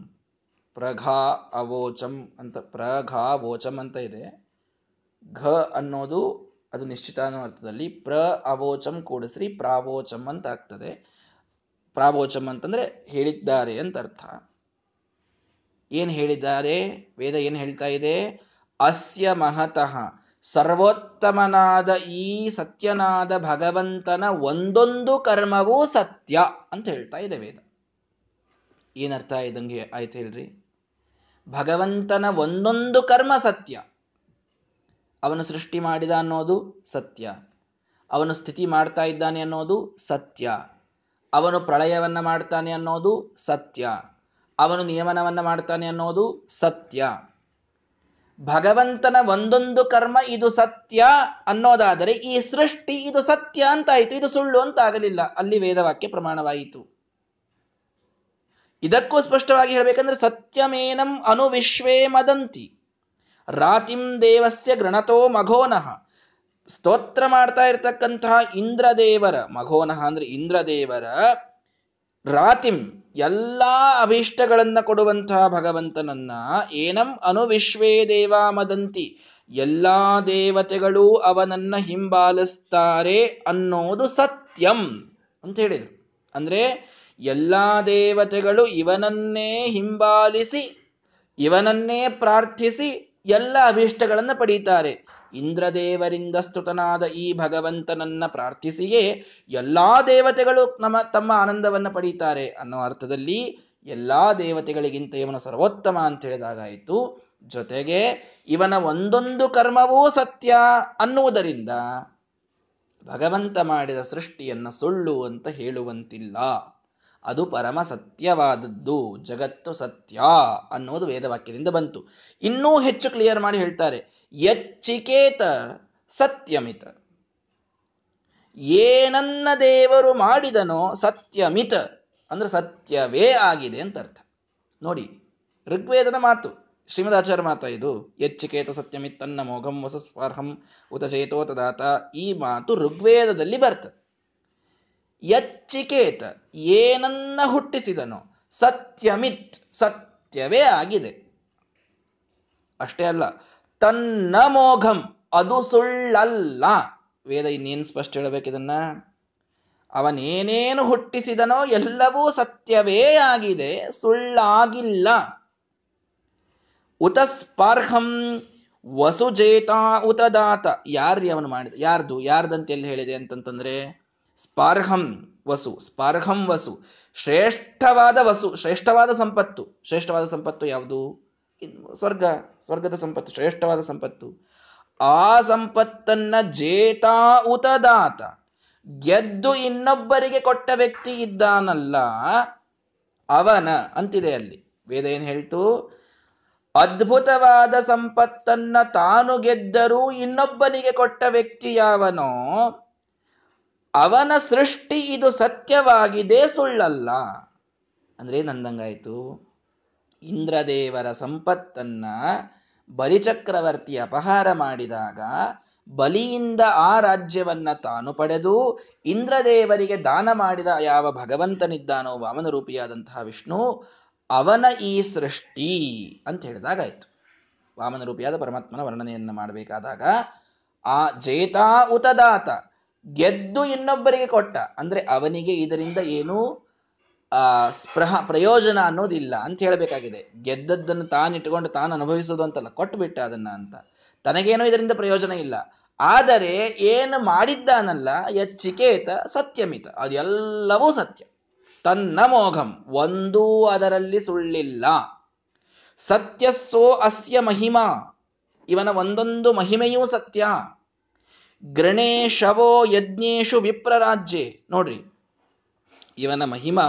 ಪ್ರಘಾ ಅವೋಚಂ ಅಂತ ಪ್ರಘಾವೋಚಂ ಅಂತ ಇದೆ. ಘ ಅನ್ನೋದು ಅದು ನಿಶ್ಚಿತಾನು ಅರ್ಥದಲ್ಲಿ ಪ್ರ ಅವೋಚಂ ಕೂಡಿಸ್ರಿ ಪ್ರಾವೋಚಂ ಅಂತ ಆಗ್ತದೆ. ಪ್ರಾವೋಚಂ ಅಂತಂದ್ರೆ ಹೇಳಿದ್ದಾರೆ ಅಂತ ಅರ್ಥ. ಏನ್ ಹೇಳಿದ್ದಾರೆ? ವೇದ ಏನ್ ಹೇಳ್ತಾ ಇದೆ? ಅಸ್ಯ ಮಹತಃ. ಸರ್ವೋತ್ತಮನಾದ ಈ ಸತ್ಯನಾದ ಭಗವಂತನ ಒಂದೊಂದು ಕರ್ಮವೂ ಸತ್ಯ ಅಂತ ಹೇಳ್ತಾ ಇದೆ ವೇದ. ಏನರ್ಥ ಇದಂಗೆ ಆಯ್ತು ಹೇಳ್ರಿ? ಭಗವಂತನ ಒಂದೊಂದು ಕರ್ಮ ಸತ್ಯ. ಅವನು ಸೃಷ್ಟಿ ಮಾಡಿದ ಅನ್ನೋದು ಸತ್ಯ. ಅವನು ಸ್ಥಿತಿ ಮಾಡ್ತಾ ಇದ್ದಾನೆ ಅನ್ನೋದು ಸತ್ಯ. ಅವನು ಪ್ರಳಯವನ್ನ ಮಾಡ್ತಾನೆ ಅನ್ನೋದು ಸತ್ಯ. ಅವನು ನಿಯಮನವನ್ನ ಮಾಡ್ತಾನೆ ಅನ್ನೋದು ಸತ್ಯ. ಭಗವಂತನ ಒಂದೊಂದು ಕರ್ಮ ಇದು ಸತ್ಯ ಅನ್ನೋದಾದರೆ ಈ ಸೃಷ್ಟಿ ಇದು ಸತ್ಯ ಅಂತಾಯಿತು. ಇದು ಸುಳ್ಳು ಅಂತ ಆಗಲಿಲ್ಲ ಅಲ್ಲಿ ವೇದವಾಕ್ಯ ಪ್ರಮಾಣವಾಯಿತು. ಇದಕ್ಕೂ ಸ್ಪಷ್ಟವಾಗಿ ಹೇಳಬೇಕಂದ್ರೆ ಸತ್ಯಮೇನಂ ಅನುವಿಶ್ವೇ ಮದಂತಿ. ರಾತಿಂ ದೇವಸ್ಯ ಗೃಣತೋ ಮಘೋನಃ. ಸ್ತೋತ್ರ ಮಾಡ್ತಾ ಇರ್ತಕ್ಕಂತಹ ಇಂದ್ರದೇವರ, ಮಘೋನಃ ಅಂದ್ರೆ ಇಂದ್ರದೇವರ, ರಾತಿಂ ಎಲ್ಲಾ ಅಭೀಷ್ಟಗಳನ್ನ ಕೊಡುವಂತಹ ಭಗವಂತನನ್ನ ಏನಂ ಅನುವಿಶ್ವೇ ದೇವಾ ಮದಂತಿ, ಎಲ್ಲಾ ದೇವತೆಗಳು ಅವನನ್ನ ಹಿಂಬಾಲಿಸ್ತಾರೆ ಅನ್ನೋದು ಸತ್ಯಂ ಅಂತ ಹೇಳಿದರು. ಅಂದ್ರೆ ಎಲ್ಲಾ ದೇವತೆಗಳು ಇವನನ್ನೇ ಹಿಂಬಾಲಿಸಿ, ಇವನನ್ನೇ ಪ್ರಾರ್ಥಿಸಿ ಎಲ್ಲ ಅಭೀಷ್ಟಗಳನ್ನು ಪಡೀತಾರೆ. ಇಂದ್ರದೇವರಿಂದ ಸ್ತುತನಾದ ಈ ಭಗವಂತನನ್ನ ಪ್ರಾರ್ಥಿಸಿಯೇ ಎಲ್ಲಾ ದೇವತೆಗಳು ನಮ್ಮ, ತಮ್ಮ ಆನಂದವನ್ನು ಪಡೀತಾರೆ. ಅನ್ನೋ ಅರ್ಥದಲ್ಲಿ ಎಲ್ಲಾ ದೇವತೆಗಳಿಗಿಂತ ಇವನು ಸರ್ವೋತ್ತಮ ಅಂತ ಹೇಳಿದಾಗಾಯಿತು. ಜೊತೆಗೆ ಇವನ ಒಂದೊಂದು ಕರ್ಮವೂ ಸತ್ಯ ಅನ್ನುವುದರಿಂದ ಭಗವಂತ ಮಾಡಿದ ಸೃಷ್ಟಿಯನ್ನು ಸುಳ್ಳು ಅಂತ ಹೇಳುವಂತಿಲ್ಲ. ಅದು ಪರಮ ಸತ್ಯವಾದದ್ದು, ಜಗತ್ತು ಸತ್ಯ ಅನ್ನೋದು ವೇದವಾಕ್ಯದಿಂದ ಬಂತು. ಇನ್ನೂ ಹೆಚ್ಚು ಕ್ಲಿಯರ್ ಮಾಡಿ ಹೇಳ್ತಾರೆ, ಯಚ್ಚಿಕೇತ ಸತ್ಯಮಿತ. ಏನನ್ನ ದೇವರು ಮಾಡಿದನೋ ಸತ್ಯಮಿತ, ಅಂದ್ರೆ ಸತ್ಯವೇ ಆಗಿದೆ ಅಂತ ಅರ್ಥ. ನೋಡಿ, ಋಗ್ವೇದದ ಮಾತು, ಶ್ರೀಮದಾಚಾರ್ಯ ಮಾತ ಇದು ಎಚ್ಚಿಕೇತ ಸತ್ಯಮಿತ್ತನ್ನ ಮೋಘಂ ವಸಸ್ಪರ್ಹಂ ಉತಚೇತೋ ತದಾತ. ಈ ಮಾತು ಋಗ್ವೇದದಲ್ಲಿ ಬರ್ತದೆ ಎಚ್ಚಿಕೇತ ಏನನ್ನ ಹುಟ್ಟಿಸಿದನು, ಸತ್ಯಮಿತ್ ಸತ್ಯ ಸತ್ಯವೇ ಆಗಿದೆ. ಅಷ್ಟೇ ಅಲ್ಲ, ತನ್ನ ಮೋಘಂ ಅದು ಸುಳ್ಳಲ್ಲ. ವೇದ ಇನ್ನೇನು ಸ್ಪಷ್ಟ ಹೇಳಬೇಕಿದನ್ನ ಅವನೇನೇನು ಹುಟ್ಟಿಸಿದನೋ ಎಲ್ಲವೂ ಸತ್ಯವೇ ಆಗಿದೆ, ಸುಳ್ಳಾಗಿಲ್ಲ. ಉತಸ್ಪಾರ್ಹಂ ವಸುಜೇತ ಉತದಾತ. ಯಾರ್ರಿ ಅವನು ಮಾಡಿದ, ಯಾರ್ದು, ಯಾರ್ದಂತೆಲ್ಲಿ ಹೇಳಿದೆ ಅಂತಂತಂದ್ರೆ? ಸ್ಪಾರ್ಹಂ ವಸು ಸ್ಪಾರ್ಹಂ ವಸು. ಶ್ರೇಷ್ಠವಾದ ವಸು, ಶ್ರೇಷ್ಠವಾದ ಸಂಪತ್ತು. ಶ್ರೇಷ್ಠವಾದ ಸಂಪತ್ತು ಯಾವುದು? ಸ್ವರ್ಗ, ಸ್ವರ್ಗದ ಸಂಪತ್ತು, ಶ್ರೇಷ್ಠವಾದ ಸಂಪತ್ತು. ಆ ಸಂಪತ್ತನ್ನ ಜೇತಾ ಉತದಾತ. ಗೆದ್ದು ಇನ್ನೊಬ್ಬರಿಗೆ ಕೊಟ್ಟ ವ್ಯಕ್ತಿ ಇದ್ದಾನಲ್ಲ, ಅವನ ಅಂತಿದೆ ಅಲ್ಲಿ. ವೇದ ಏನ್ ಹೇಳ್ತು? ಅದ್ಭುತವಾದ ಸಂಪತ್ತನ್ನ ತಾನು ಗೆದ್ದರೂ ಇನ್ನೊಬ್ಬನಿಗೆ ಕೊಟ್ಟ ವ್ಯಕ್ತಿ ಯಾವನೋ ಅವನ ಸೃಷ್ಟಿ ಇದು ಸತ್ಯವಾಗಿದೆ ಸುಳ್ಳಲ್ಲ. ಅಂದ್ರೆ ನಂದಂಗಾಯ್ತು ಇಂದ್ರದೇವರ ಸಂಪತ್ತನ್ನ ಬಲಿಚಕ್ರವರ್ತಿ ಅಪಹಾರ ಮಾಡಿದಾಗ ಬಲಿಯಿಂದ ಆ ರಾಜ್ಯವನ್ನ ತಾನು ಪಡೆದು ಇಂದ್ರದೇವರಿಗೆ ದಾನ ಮಾಡಿದ ಯಾವ ಭಗವಂತನಿದ್ದಾನೋ ವಾಮನ ರೂಪಿಯಾದಂತಹ ವಿಷ್ಣು, ಅವನ ಈ ಸೃಷ್ಟಿ ಅಂತ ಹೇಳಿದಾಗಾಯ್ತು. ವಾಮನ ರೂಪಿಯಾದ ಪರಮಾತ್ಮನ ವರ್ಣನೆಯನ್ನು ಮಾಡಬೇಕಾದಾಗ ಆ ಜೇತಾ ಉತದಾತ ಗೆದ್ದು ಇನ್ನೊಬ್ಬರಿಗೆ ಕೊಟ್ಟ. ಅಂದ್ರೆ ಅವನಿಗೆ ಇದರಿಂದ ಏನು, ಆ, ಸ್ಪ್ರಹ, ಪ್ರಯೋಜನ ಅನ್ನೋದಿಲ್ಲ ಅಂತ ಹೇಳಬೇಕಾಗಿದೆ. ಗೆದ್ದದ್ದನ್ನು ತಾನಿಟ್ಟುಕೊಂಡು ತಾನು ಅನುಭವಿಸೋದು ಅಂತಲ್ಲ ಕೊಟ್ಟು ಬಿಟ್ಟ ಅದನ್ನ ಅಂತ. ತನಗೇನೋ ಇದರಿಂದ ಪ್ರಯೋಜನ ಇಲ್ಲ. ಆದರೆ ಏನು ಮಾಡಿದ್ದಾನಲ್ಲ, ಯಚ್ಚಿಕೇತ ಸತ್ಯಮಿತ. ಅದೆಲ್ಲವೂ ಸತ್ಯ. ತನ್ನ ಮೋಘಂ, ಒಂದೂ ಅದರಲ್ಲಿ ಸುಳ್ಳಿಲ್ಲ. ಸತ್ಯಸ್ಸೋ ಅಸ್ಯ ಮಹಿಮಾ. ಇವನ ಒಂದೊಂದು ಮಹಿಮೆಯೂ ಸತ್ಯ. ಗಣೇಶವೋ ಯಜ್ಞೇಶು ವಿಪ್ರರಾಜ್ಯೆ. ನೋಡ್ರಿ, ಇವನ ಮಹಿಮಾ,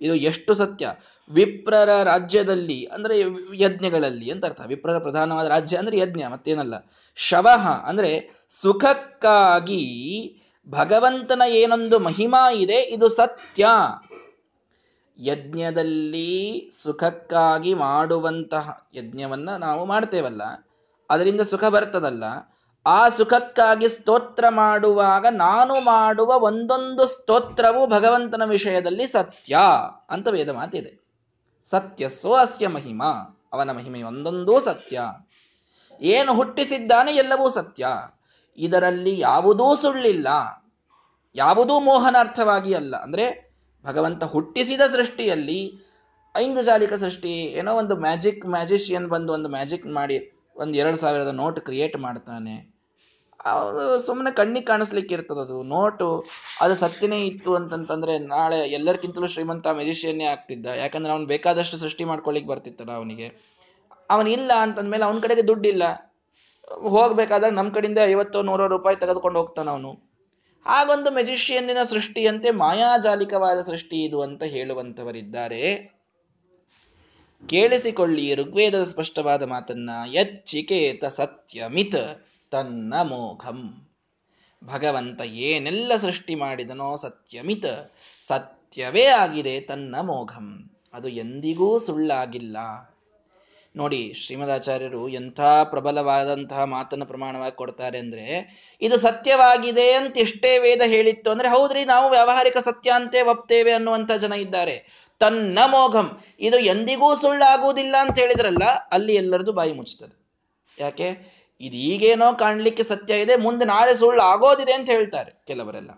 ಇದು ಎಷ್ಟು ಸತ್ಯ? ವಿಪ್ರರ ರಾಜ್ಯದಲ್ಲಿ, ಅಂದ್ರೆ ಯಜ್ಞಗಳಲ್ಲಿ ಅಂತ ಅರ್ಥ. ವಿಪ್ರರ ಪ್ರಧಾನವಾದ ರಾಜ್ಯ ಅಂದ್ರೆ ಯಜ್ಞ, ಮತ್ತೇನಲ್ಲ. ಶವಹ ಅಂದ್ರೆ ಸುಖಕ್ಕಾಗಿ ಭಗವಂತನ ಏನೊಂದು ಮಹಿಮಾ ಇದೆ, ಇದು ಸತ್ಯ. ಯಜ್ಞದಲ್ಲಿ ಸುಖಕ್ಕಾಗಿ ಮಾಡುವಂತಹ ಯಜ್ಞವನ್ನ ನಾವು ಮಾಡ್ತೇವಲ್ಲ, ಅದರಿಂದ ಸುಖ ಬರ್ತದಲ್ಲ ಆ ಸುಖಕ್ಕಾಗಿ ಸ್ತೋತ್ರ ಮಾಡುವಾಗ ನಾನು ಮಾಡುವ ಒಂದೊಂದು ಸ್ತೋತ್ರವು ಭಗವಂತನ ವಿಷಯದಲ್ಲಿ ಸತ್ಯ ಅಂತ ವೇದ ಮಾತಿದೆ. ಸತ್ಯ ಅಸ್ಯ ಮಹಿಮಾ. ಅವನ ಮಹಿಮೆ ಒಂದೊಂದೂ ಸತ್ಯ. ಏನು ಹುಟ್ಟಿಸಿದ್ದಾನೆ ಎಲ್ಲವೂ ಸತ್ಯ. ಇದರಲ್ಲಿ ಯಾವುದೂ ಸುಳ್ಳಿಲ್ಲ. ಯಾವುದೂ ಮೋಹನಾರ್ಥವಾಗಿ ಅಲ್ಲ. ಅಂದ್ರೆ ಭಗವಂತ ಹುಟ್ಟಿಸಿದ ಸೃಷ್ಟಿಯಲ್ಲಿ ಜಾಲಿಕ ಸೃಷ್ಟಿ, ಏನೋ ಒಂದು ಮ್ಯಾಜಿಕ್ ಮ್ಯಾಜಿಷಿಯನ್ ಬಂದು ಒಂದು ಮ್ಯಾಜಿಕ್ ಮಾಡಿ ಒಂದು ಎರಡು ಸಾವಿರದ ನೋಟ್ ಕ್ರಿಯೇಟ್ ಮಾಡ್ತಾನೆ. ಸುಮ್ಮನೆ ಕಣ್ಣಿಗೆ ಕಾಣಿಸ್ಲಿಕ್ಕೆ ಇರ್ತದದು ನೋಟು, ಅದು ಸತ್ಯನೇ ಇತ್ತು ಅಂತಂತಂದ್ರೆ ನಾಳೆ ಎಲ್ಲರಿಗಿಂತಲೂ ಶ್ರೀಮಂತ ಮೆಜಿಷಿಯನ್ನೇ ಆಗ್ತಿದ್ದ. ಯಾಕಂದ್ರೆ ಅವ್ನು ಬೇಕಾದಷ್ಟು ಸೃಷ್ಟಿ ಮಾಡ್ಕೊಳ್ಳಿಕ್ ಬರ್ತಿತ್ತಲ್ಲ ಅವನಿಗೆ. ಅವನಿಲ್ಲ ಅಂತಂದ್ಮೇಲೆ ಅವನ ಕಡೆಗೆ ದುಡ್ಡಿಲ್ಲ. ಹೋಗ್ಬೇಕಾದಾಗ ನಮ್ಮ ಕಡೆಯಿಂದ ಐವತ್ತು ನೂರೋ ರೂಪಾಯಿ ತೆಗೆದುಕೊಂಡು ಹೋಗ್ತಾನ ಅವನು. ಹಾಗೊಂದು ಮೆಜಿಷಿಯನ್ನಿನ ಸೃಷ್ಟಿಯಂತೆ ಮಾಯಾಜಾಲಿಕವಾದ ಸೃಷ್ಟಿ ಇದು ಅಂತ ಹೇಳುವಂತವರಿದ್ದಾರೆ ಕೇಳಿಸಿಕೊಳ್ಳಿ ಋಗ್ವೇದದ ಸ್ಪಷ್ಟವಾದ ಮಾತನ್ನ, ಯಚ್ಚಿಕೇತ ಸತ್ಯಮಿತ್. ತನ್ನ ಮೋಘಂ ಭಗವಂತ ಏನೆಲ್ಲ ಸೃಷ್ಟಿ ಮಾಡಿದನೋ ಸತ್ಯಮಿತ, ಸತ್ಯವೇ ಆಗಿದೆ ತನ್ನ ಮೋಘಂ ಅದು ಎಂದಿಗೂ ಸುಳ್ಳಾಗಿಲ್ಲ. ನೋಡಿ, ಶ್ರೀಮದಾಚಾರ್ಯರು ಎಂಥ ಪ್ರಬಲವಾದಂತಹ ಮಾತನ್ನು ಪ್ರಮಾಣವಾಗಿ ಕೊಡ್ತಾರೆ ಅಂದ್ರೆ, ಇದು ಸತ್ಯವಾಗಿದೆ ಅಂತ ಎಷ್ಟೇ ವೇದ ಹೇಳಿತ್ತು ಅಂದ್ರೆ, ಹೌದ್ರಿ, ನಾವು ವ್ಯಾವಹಾರಿಕ ಸತ್ಯ ಅಂತೆ ಒಪ್ತೇವೆ ಅನ್ನುವಂಥ ಜನ ಇದ್ದಾರೆ. ತನ್ನ ಮೋಘಂ ಇದು ಎಂದಿಗೂ ಸುಳ್ಳಾಗುವುದಿಲ್ಲ ಅಂತ ಹೇಳಿದ್ರಲ್ಲ, ಅಲ್ಲಿ ಎಲ್ಲರದು ಬಾಯಿ ಮುಚ್ಚುತ್ತದೆ. ಯಾಕೆ? ಇದು ಈಗೇನೋ ಕಾಣಲಿಕ್ಕೆ ಸತ್ಯ ಇದೆ, ಮುಂದೆ ನಾಳೆ ಸುಳ್ಳು ಆಗೋದಿದೆ ಅಂತ ಹೇಳ್ತಾರೆ ಕೆಲವರೆಲ್ಲ.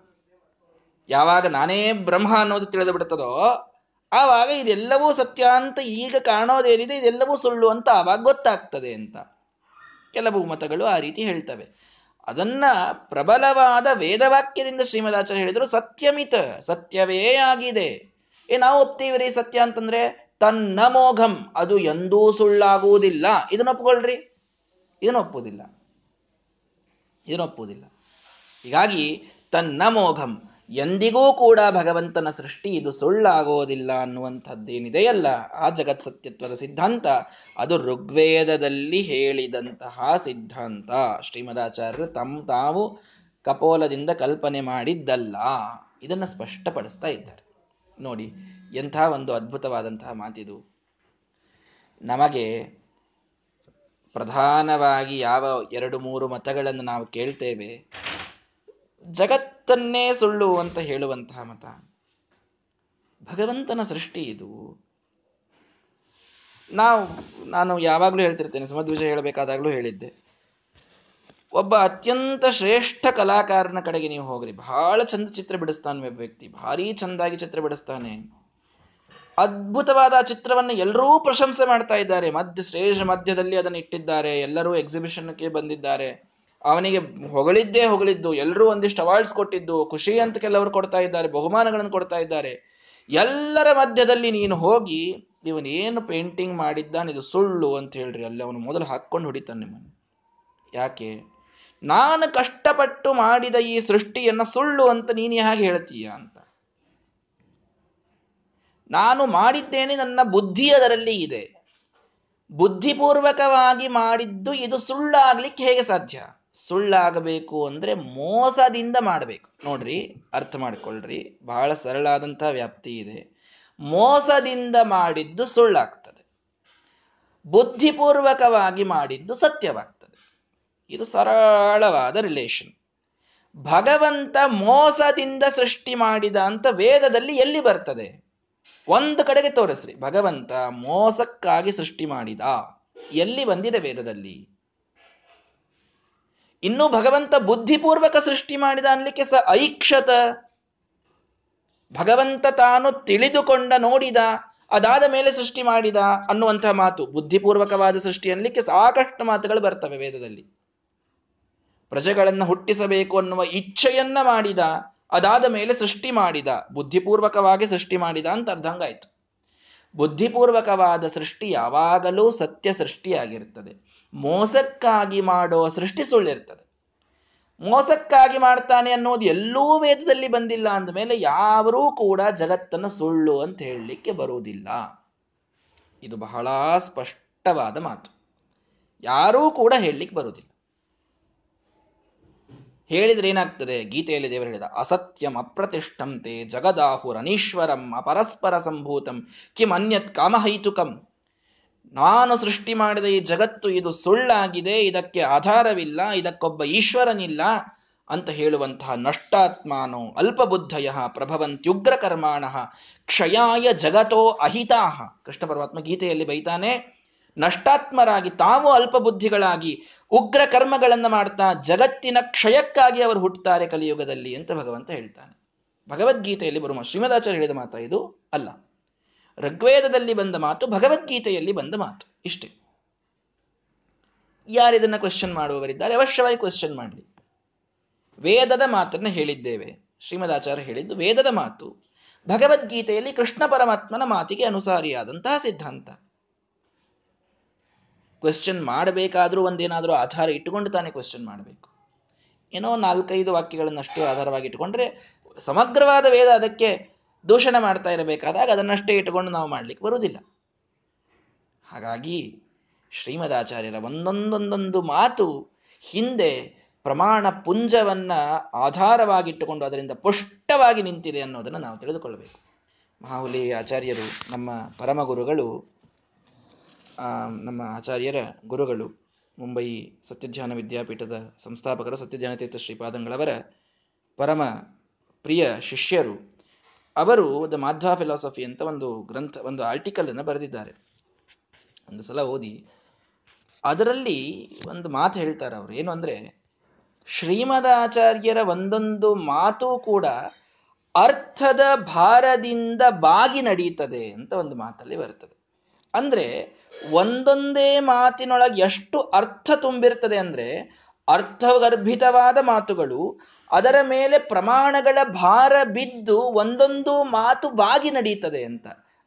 ಯಾವಾಗ ನಾನೇ ಬ್ರಹ್ಮ ಅನ್ನೋದು ತಿಳಿದು ಬಿಡ್ತದೋ, ಆವಾಗ ಇದೆಲ್ಲವೂ ಸತ್ಯ ಅಂತ ಈಗ ಕಾಣೋದೇನಿದೆ ಇದೆಲ್ಲವೂ ಸುಳ್ಳು ಅಂತ ಆವಾಗ ಗೊತ್ತಾಗ್ತದೆ ಅಂತ. ಕೆಲವು ಮತಗಳು ಆ ರೀತಿ ಹೇಳ್ತವೆ. ಅದನ್ನ ಪ್ರಬಲವಾದ ವೇದವಾಕ್ಯದಿಂದ ಶ್ರೀಮದಾಚಾರ್ಯ ಹೇಳಿದ್ರು, ಸತ್ಯಮಿತ, ಸತ್ಯವೇ ಆಗಿದೆ. ಏ, ನಾವು ಒಪ್ತೀವಿ ಸತ್ಯ ಅಂತಂದ್ರೆ, ತನ್ನ ಮೋಘಂ, ಅದು ಎಂದೂ ಸುಳ್ಳಾಗುವುದಿಲ್ಲ. ಇದನ್ನ ಒಪ್ಕೊಳ್ರಿ. ಇದನ್ನು ಒಪ್ಪುವುದಿಲ್ಲ ಇದನ್ನು ಒಪ್ಪುವುದಿಲ್ಲ ಹೀಗಾಗಿ ತನ್ನ ಮೋಘಂ ಎಂದಿಗೂ ಕೂಡ ಭಗವಂತನ ಸೃಷ್ಟಿ ಇದು ಸುಳ್ಳಾಗೋದಿಲ್ಲ ಅನ್ನುವಂಥದ್ದೇನಿದೆಯಲ್ಲ? ಆ ಜಗತ್ ಸತ್ಯತ್ವದ ಸಿದ್ಧಾಂತ, ಅದು ಋಗ್ವೇದದಲ್ಲಿ ಹೇಳಿದಂತಹ ಸಿದ್ಧಾಂತ. ಶ್ರೀಮದಾಚಾರ್ಯರು ತಮ್ಮ ತಾವು ಕಪೋಲದಿಂದ ಕಲ್ಪನೆ ಮಾಡಿದ್ದಲ್ಲ. ಇದನ್ನು ಸ್ಪಷ್ಟಪಡಿಸ್ತಾ ಇದ್ದಾರೆ. ನೋಡಿ, ಎಂಥ ಒಂದು ಅದ್ಭುತವಾದಂತಹ ಮಾತಿದು. ನಮಗೆ ಪ್ರಧಾನವಾಗಿ ಯಾವ ಎರಡು ಮೂರು ಮತಗಳನ್ನು ನಾವು ಕೇಳ್ತೇವೆ, ಜಗತ್ತನ್ನೇ ಸುಳ್ಳು ಅಂತ ಹೇಳುವಂತಹ ಮತ. ಭಗವಂತನ ಸೃಷ್ಟಿ ಇದು. ನಾವು, ನಾನು ಯಾವಾಗಲೂ ಹೇಳ್ತಿರ್ತೇನೆ ವಿಷಯ ಹೇಳಬೇಕಾದಾಗಲೂ ಹೇಳಿದ್ದೆ. ಒಬ್ಬ ಅತ್ಯಂತ ಶ್ರೇಷ್ಠ ಕಲಾಕಾರನ ಕಡೆಗೆ ನೀವು ಹೋಗ್ರಿ. ಬಹಳ ಚಂದ ಚಿತ್ರ ಬಿಡಿಸ್ತಾನೆ ಒಬ್ಬ ವ್ಯಕ್ತಿ. ಭಾರಿ ಚಂದಾಗಿ ಚಿತ್ರ ಬಿಡಿಸ್ತಾನೆ. ಅದ್ಭುತವಾದ ಚಿತ್ರವನ್ನು ಎಲ್ಲರೂ ಪ್ರಶಂಸೆ ಮಾಡ್ತಾ ಇದ್ದಾರೆ. ಮಧ್ಯ, ಶ್ರೇಷ್ಠ ಮಧ್ಯದಲ್ಲಿ ಅದನ್ನು ಇಟ್ಟಿದ್ದಾರೆ. ಎಲ್ಲರೂ ಎಕ್ಸಿಬಿಷನ್ಗೆ ಬಂದಿದ್ದಾರೆ. ಅವನಿಗೆ ಹೊಗಳಿದ್ದೇ ಹೊಗಳಿದ್ದು, ಎಲ್ಲರೂ ಒಂದಿಷ್ಟು ಅವಾರ್ಡ್ಸ್ ಕೊಟ್ಟಿದ್ದು, ಖುಷಿ ಅಂತ ಕೆಲವರು ಕೊಡ್ತಾ ಇದ್ದಾರೆ, ಬಹುಮಾನಗಳನ್ನು ಕೊಡ್ತಾ ಇದ್ದಾರೆ. ಎಲ್ಲರ ಮಧ್ಯದಲ್ಲಿ ನೀನು ಹೋಗಿ, ಇವನೇನು ಪೇಂಟಿಂಗ್ ಮಾಡಿದ್ದಾನೆ, ಇದು ಸುಳ್ಳು ಅಂತ ಹೇಳ್ರಿ. ಅಲ್ಲಿ ಅವನು ಮೊದಲು ಹಾಕ್ಕೊಂಡು ಹೊಡಿತಾನೆ ನಿಮ್ಮನ್ನು. ಯಾಕೆ? ನಾನು ಕಷ್ಟಪಟ್ಟು ಮಾಡಿದ ಈ ಸೃಷ್ಟಿಯನ್ನ ಸುಳ್ಳು ಅಂತ ನೀನು ಹೇಗೆ ಹೇಳ್ತೀಯ ಅಂತ. ನಾನು ಮಾಡಿದ್ದೇನೆ, ನನ್ನ ಬುದ್ಧಿ ಅದರಲ್ಲಿ ಇದೆ. ಬುದ್ಧಿಪೂರ್ವಕವಾಗಿ ಮಾಡಿದ್ದು ಇದು ಸುಳ್ಳಾಗ್ಲಿಕ್ಕೆ ಹೇಗೆ ಸಾಧ್ಯ? ಸುಳ್ಳಾಗಬೇಕು ಅಂದ್ರೆ ಮೋಸದಿಂದ ಮಾಡಬೇಕು. ನೋಡ್ರಿ, ಅರ್ಥ ಮಾಡ್ಕೊಳ್ರಿ, ಬಹಳ ಸರಳಾದಂತಹ ವ್ಯಾಪ್ತಿ ಇದೆ. ಮೋಸದಿಂದ ಮಾಡಿದ್ದು ಸುಳ್ಳಾಗ್ತದೆ. ಬುದ್ಧಿಪೂರ್ವಕವಾಗಿ ಮಾಡಿದ್ದು ಸತ್ಯವಾಗ್ತದೆ. ಇದು ಸರಳವಾದ ರಿಲೇಷನ್ ಭಗವಂತ ಮೋಸದಿಂದ ಸೃಷ್ಟಿ ಮಾಡಿದ ಅಂತ ವೇದದಲ್ಲಿ ಎಲ್ಲಿ ಬರ್ತದೆ? ಒಂದು ಕಡೆಗೆ ತೋರಿಸ್ರಿ. ಭಗವಂತ ಮೋಸಕ್ಕಾಗಿ ಸೃಷ್ಟಿ ಮಾಡಿದ. ಎಲ್ಲಿ ಬಂದಿದೆ ವೇದದಲ್ಲಿ? ಇನ್ನು ಭಗವಂತ ಬುದ್ಧಿಪೂರ್ವಕ ಸೃಷ್ಟಿ ಮಾಡಿದ ಅನ್ಲಿಕ್ಕೆ ಸ ಐಕ್ಷತ. ಭಗವಂತ ತಾನು ತಿಳಿದುಕೊಂಡ, ನೋಡಿದ, ಅದಾದ ಮೇಲೆ ಸೃಷ್ಟಿ ಮಾಡಿದ ಅನ್ನುವಂತಹ ಮಾತು, ಬುದ್ಧಿಪೂರ್ವಕವಾದ ಸೃಷ್ಟಿ ಅನ್ಲಿಕ್ಕೆ ಸಾಕಷ್ಟು ಮಾತುಗಳು ಬರ್ತವೆ ವೇದದಲ್ಲಿ. ಪ್ರಜೆಗಳನ್ನು ಹುಟ್ಟಿಸಬೇಕು ಅನ್ನುವ ಇಚ್ಛೆಯನ್ನ ಮಾಡಿದ ಅದಾದ ಮೇಲೆ ಸೃಷ್ಟಿ ಮಾಡಿದ, ಬುದ್ಧಿಪೂರ್ವಕವಾಗಿ ಸೃಷ್ಟಿ ಮಾಡಿದ ಅಂತ ಅರ್ಧಂಗಾಯ್ತು ಬುದ್ಧಿಪೂರ್ವಕವಾದ ಸೃಷ್ಟಿ ಯಾವಾಗಲೂ ಸತ್ಯ ಸೃಷ್ಟಿಯಾಗಿರ್ತದೆ. ಮೋಸಕ್ಕಾಗಿ ಮಾಡೋ ಸೃಷ್ಟಿ ಸುಳ್ಳಿರ್ತದೆ. ಮೋಸಕ್ಕಾಗಿ ಮಾಡ್ತಾನೆ ಅನ್ನೋದು ಎಲ್ಲೂ ವೇದದಲ್ಲಿ ಬಂದಿಲ್ಲ ಅಂದಮೇಲೆ ಯಾರೂ ಕೂಡ ಜಗತ್ತನ್ನು ಸುಳ್ಳು ಅಂತ ಹೇಳಲಿಕ್ಕೆ ಬರುವುದಿಲ್ಲ. ಇದು ಬಹಳ ಸ್ಪಷ್ಟವಾದ ಮಾತು. ಯಾರೂ ಕೂಡ ಹೇಳಲಿಕ್ಕೆ ಬರುವುದಿಲ್ಲ. ಹೇಳಿದ್ರೆ ಏನಾಗ್ತದೆ? ಗೀತೆಯಲ್ಲಿ ದೇವರು ಹೇಳಿದ, ಅಸತ್ಯಂ ಅಪ್ರತಿಷ್ಠಂತೆ ಜಗದಾಹುರನೀಶ್ವರಂ ಅಪರಸ್ಪರ ಸಂಭೂತಂ ಕಿಂ ಅನ್ಯತ್ ಕಾಮಹೈತುಕಂ. ನಾನು ಸೃಷ್ಟಿ ಮಾಡಿದ ಈ ಜಗತ್ತು ಇದು ಸುಳ್ಳಾಗಿದೆ, ಇದಕ್ಕೆ ಆಧಾರವಿಲ್ಲ, ಇದಕ್ಕೊಬ್ಬ ಈಶ್ವರನಿಲ್ಲ ಅಂತ ಹೇಳುವಂತಹ ನಷ್ಟಾತ್ಮಾನೋ ಅಲ್ಪಬುದ್ಧಯ ಪ್ರಭವಂತ್ಯುಗ್ರ ಕರ್ಮಾಣ ಕ್ಷಯಾಯ ಜಗತೋ ಅಹಿತಾಹ ಕೃಷ್ಣ ಪರಮಾತ್ಮ ಗೀತೆಯಲ್ಲಿ ಬೈತಾನೆ ನಷ್ಟಾತ್ಮರಾಗಿ, ತಾವು ಅಲ್ಪಬುದ್ಧಿಗಳಾಗಿ ಉಗ್ರ ಕರ್ಮಗಳನ್ನು ಮಾಡ್ತಾ, ಜಗತ್ತಿನ ಕ್ಷಯಕ್ಕಾಗಿ ಅವರು ಹುಟ್ಟುತ್ತಾರೆ ಕಲಿಯುಗದಲ್ಲಿ ಅಂತ ಭಗವಂತ ಹೇಳ್ತಾನೆ. ಭಗವದ್ಗೀತೆಯಲ್ಲಿ ಬರುವ ಶ್ರೀಮದಾಚಾರ್ಯ ಹೇಳಿದ ಮಾತಾ ಇದು ಅಲ್ಲ. ಋಗ್ವೇದದಲ್ಲಿ ಬಂದ ಮಾತು ಭಗವದ್ಗೀತೆಯಲ್ಲಿ ಬಂದ ಮಾತು, ಇಷ್ಟೇ. ಯಾರಿದನ್ನ ಕ್ವಶನ್ ಮಾಡುವವರಿದ್ದಾರೆ, ಅವಶ್ಯವಾಗಿ ಕ್ವಶನ್ ಮಾಡಲಿ. ವೇದದ ಮಾತನ್ನು ಹೇಳಿದ್ದೇವೆ. ಶ್ರೀಮದಾಚಾರ್ಯ ಹೇಳಿದ್ದು ವೇದದ ಮಾತು ಭಗವದ್ಗೀತೆಯಲ್ಲಿ ಕೃಷ್ಣ ಪರಮಾತ್ಮನ ಮಾತಿಗೆ ಅನುಸಾರಿಯಾದಂತಹ ಸಿದ್ಧಾಂತ. ಕ್ವೆಶ್ಚನ್ ಮಾಡಬೇಕಾದ್ರೂ ಒಂದೇನಾದರೂ ಆಧಾರ ಇಟ್ಟುಕೊಂಡು ತಾನೇ ಕ್ವೆಶ್ಚನ್ ಮಾಡಬೇಕು. ಏನೋ ನಾಲ್ಕೈದು ವಾಕ್ಯಗಳನ್ನಷ್ಟು ಆಧಾರವಾಗಿ ಇಟ್ಟುಕೊಂಡ್ರೆ ಸಮಗ್ರವಾದ ವೇದ ಅದಕ್ಕೆ ದೂಷಣ ಮಾಡ್ತಾ ಇರಬೇಕಾದಾಗ ಅದನ್ನಷ್ಟೇ ಇಟ್ಟುಕೊಂಡು ನಾವು ಮಾಡ್ಲಿಕ್ಕೆ ಬರುವುದಿಲ್ಲ. ಹಾಗಾಗಿ ಶ್ರೀಮದಾಚಾರ್ಯರ ಒಂದೊಂದೊಂದೊಂದು ಮಾತು ಹಿಂದೆ ಪ್ರಮಾಣ ಪುಂಜವನ್ನ ಆಧಾರವಾಗಿಟ್ಟುಕೊಂಡು ಅದರಿಂದ ಪುಷ್ಟವಾಗಿ ನಿಂತಿದೆ ಅನ್ನೋದನ್ನು ನಾವು ತಿಳಿದುಕೊಳ್ಳಬೇಕು. ಮಹಾಹುಲಿ ಆಚಾರ್ಯರು ನಮ್ಮ ಪರಮಗುರುಗಳು ನಮ್ಮ ಆಚಾರ್ಯರ ಗುರುಗಳು ಮುಂಬಯಿ ಸತ್ಯಧ್ಯಾನ ವಿದ್ಯಾಪೀಠದ ಸಂಸ್ಥಾಪಕರು ಸತ್ಯಧ್ಯಾನ ತೀರ್ಥ ಶ್ರೀಪಾದಂಗಳವರ ಪರಮ ಪ್ರಿಯ ಶಿಷ್ಯರು, ಅವರು ದ ಮಾಧ್ವಾ ಫಿಲಾಸಫಿ ಅಂತ ಒಂದು ಗ್ರಂಥ, ಒಂದು ಆರ್ಟಿಕಲ್ ಅನ್ನು ಬರೆದಿದ್ದಾರೆ. ಒಂದು ಸಲ ಓದಿ. ಅದರಲ್ಲಿ ಒಂದು ಮಾತು ಹೇಳ್ತಾರೆ ಅವರು. ಏನು ಅಂದ್ರೆ ಶ್ರೀಮದಾಚಾರ್ಯರ ಒಂದೊಂದು ಮಾತು ಕೂಡ ಅರ್ಥದ ಭಾರದಿಂದ ಬಾಗಿ ನಡೀತದೆ ಅಂತ ಒಂದು ಮಾತಲ್ಲಿ ಬರ್ತದೆ. ಅಂದ್ರೆ ಒಂದೊಂದೇ ಮಾತಿನೊಳಗೆ ಎಷ್ಟು ಅರ್ಥ ತುಂಬಿರ್ತದೆ ಅಂದ್ರೆ ಅರ್ಥಗರ್ಭಿತವಾದ ಮಾತುಗಳು ಅದರ ಮೇಲೆ ಪ್ರಮಾಣಗಳ ಭಾರ ಬಿದ್ದು ಒಂದೊಂದು ಮಾತು ಬಾಗಿ ನಡೀತದೆ ಅಂತ.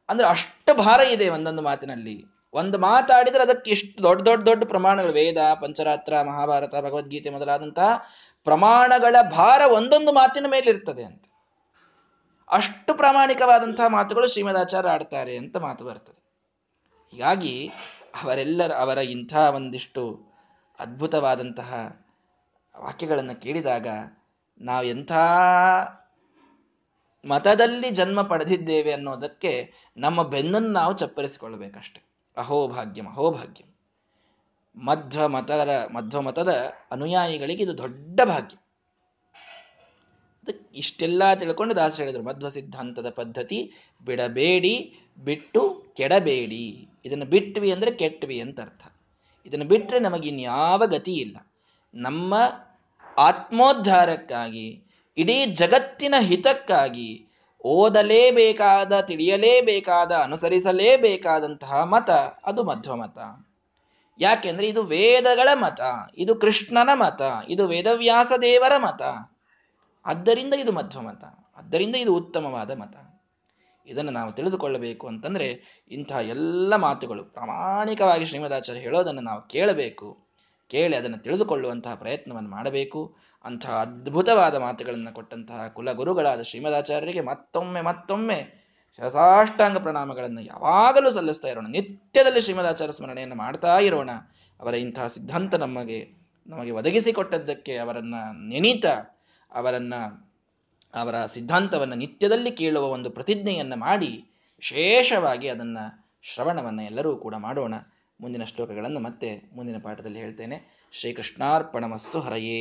ಅಂದ್ರೆ ಅಷ್ಟು ಭಾರ ಇದೆ ಒಂದೊಂದು ಮಾತಿನಲ್ಲಿ. ಒಂದು ಮಾತಾಡಿದ್ರೆ ಅದಕ್ಕೆ ಎಷ್ಟು ದೊಡ್ಡ ದೊಡ್ಡ ದೊಡ್ಡ ಪ್ರಮಾಣಗಳು, ವೇದ, ಪಂಚರಾತ್ರ, ಮಹಾಭಾರತ, ಭಗವದ್ಗೀತೆ ಮೊದಲಾದಂತಹ ಪ್ರಮಾಣಗಳ ಭಾರ ಒಂದೊಂದು ಮಾತಿನ ಮೇಲೆ ಇರ್ತದೆ ಅಂತ. ಅಷ್ಟು ಪ್ರಾಮಾಣಿಕವಾದಂತಹ ಮಾತುಗಳು ಶ್ರೀಮದಾಚಾರ್ಯ ಆಡ್ತಾರೆ ಅಂತ ಮಾತು ಬರ್ತದೆ. ಹೀಗಾಗಿ ಅವರೆಲ್ಲರ, ಅವರ ಇಂಥ ಒಂದಿಷ್ಟು ಅದ್ಭುತವಾದಂತಹ ವಾಕ್ಯಗಳನ್ನು ಕೇಳಿದಾಗ ನಾವು ಎಂಥ ಮತದಲ್ಲಿ ಜನ್ಮ ಪಡೆದಿದ್ದೇವೆ ಅನ್ನೋದಕ್ಕೆ ನಮ್ಮ ಬೆನ್ನನ್ನು ನಾವು ಚಪ್ಪರಿಸಿಕೊಳ್ಳಬೇಕಷ್ಟೆ. ಅಹೋಭಾಗ್ಯಂ ಅಹೋಭಾಗ್ಯಂ ಮಧ್ವ ಮತರ ಮಧ್ವ ಮತದ ಅನುಯಾಯಿಗಳಿಗೆ ಇದು ದೊಡ್ಡ ಭಾಗ್ಯ. ಇಷ್ಟೆಲ್ಲ ತಿಳ್ಕೊಂಡು ದಾಸರು ಹೇಳಿದರು. ಮಧ್ವ ಸಿದ್ಧಾಂತದ ಪದ್ಧತಿ ಬಿಡಬೇಡಿ, ಬಿಟ್ಟು ಕೆಡಬೇಡಿ. ಇದನ್ನು ಬಿಟ್ವಿ ಅಂದರೆ ಕೆಟ್ವಿ ಅಂತ ಅರ್ಥ. ಇದನ್ನು ಬಿಟ್ಟರೆ ನಮಗಿನ್ಯಾವ ಗತಿ ಇಲ್ಲ. ನಮ್ಮ ಆತ್ಮೋದ್ಧಾರಕ್ಕಾಗಿ, ಇಡೀ ಜಗತ್ತಿನ ಹಿತಕ್ಕಾಗಿ, ಓದಲೇಬೇಕಾದ, ತಿಳಿಯಲೇಬೇಕಾದ, ಅನುಸರಿಸಲೇಬೇಕಾದಂತಹ ಮತ ಅದು ಮಧ್ವ ಮತ ಯಾಕೆಂದ್ರೆ ಇದು ವೇದಗಳ ಮತ, ಇದು ಕೃಷ್ಣನ ಮತ, ಇದು ವೇದವ್ಯಾಸ ದೇವರ ಮತ. ಆದ್ದರಿಂದ ಇದು ಮಧ್ವ ಮತ ಆದ್ದರಿಂದ ಇದು ಉತ್ತಮವಾದ ಮತ. ಇದನ್ನು ನಾವು ತಿಳಿದುಕೊಳ್ಳಬೇಕು ಅಂತಂದ್ರೆ ಇಂತಹ ಎಲ್ಲ ಮಾತುಗಳು ಪ್ರಾಮಾಣಿಕವಾಗಿ ಶ್ರೀಮದಾಚಾರ್ಯ ಹೇಳೋದನ್ನು ನಾವು ಕೇಳಬೇಕು, ಕೇಳಿ ಅದನ್ನು ತಿಳಿದುಕೊಳ್ಳುವಂತಹ ಪ್ರಯತ್ನವನ್ನು ಮಾಡಬೇಕು. ಅಂತಹ ಅದ್ಭುತವಾದ ಮಾತುಗಳನ್ನು ಕೊಟ್ಟಂತಹ ಕುಲಗುರುಗಳಾದ ಶ್ರೀಮದಾಚಾರ್ಯರಿಗೆ ಮತ್ತೊಮ್ಮೆ ಮತ್ತೊಮ್ಮೆ ಶಸಾಷ್ಟಾಂಗ ಪ್ರಣಾಮಗಳನ್ನು ಯಾವಾಗಲೂ ಸಲ್ಲಿಸ್ತಾ ಇರೋಣ. ನಿತ್ಯದಲ್ಲಿ ಶ್ರೀಮದಾಚಾರ್ಯ ಸ್ಮರಣೆಯನ್ನು ಮಾಡ್ತಾ ಇರೋಣ. ಅವರ ಇಂತಹ ಸಿದ್ಧಾಂತ ನಮಗೆ ನಮಗೆ ಒದಗಿಸಿಕೊಟ್ಟದ್ದಕ್ಕೆ ಅವರನ್ನು ನೆನೀತ ಅವರನ್ನ ಅವರ ಸಿದ್ಧಾಂತವನ್ನು ನಿತ್ಯದಲ್ಲಿ ಕೇಳುವ ಒಂದು ಪ್ರತಿಜ್ಞೆಯನ್ನು ಮಾಡಿ ವಿಶೇಷವಾಗಿ ಅದನ್ನು ಶ್ರವಣವನ್ನು ಎಲ್ಲರೂ ಕೂಡ ಮಾಡೋಣ. ಮುಂದಿನ ಶ್ಲೋಕಗಳನ್ನು ಮತ್ತೆ ಮುಂದಿನ ಪಾಠದಲ್ಲಿ ಹೇಳ್ತೇನೆ. ಶ್ರೀಕೃಷ್ಣಾರ್ಪಣಮಸ್ತು ಹರಯೇ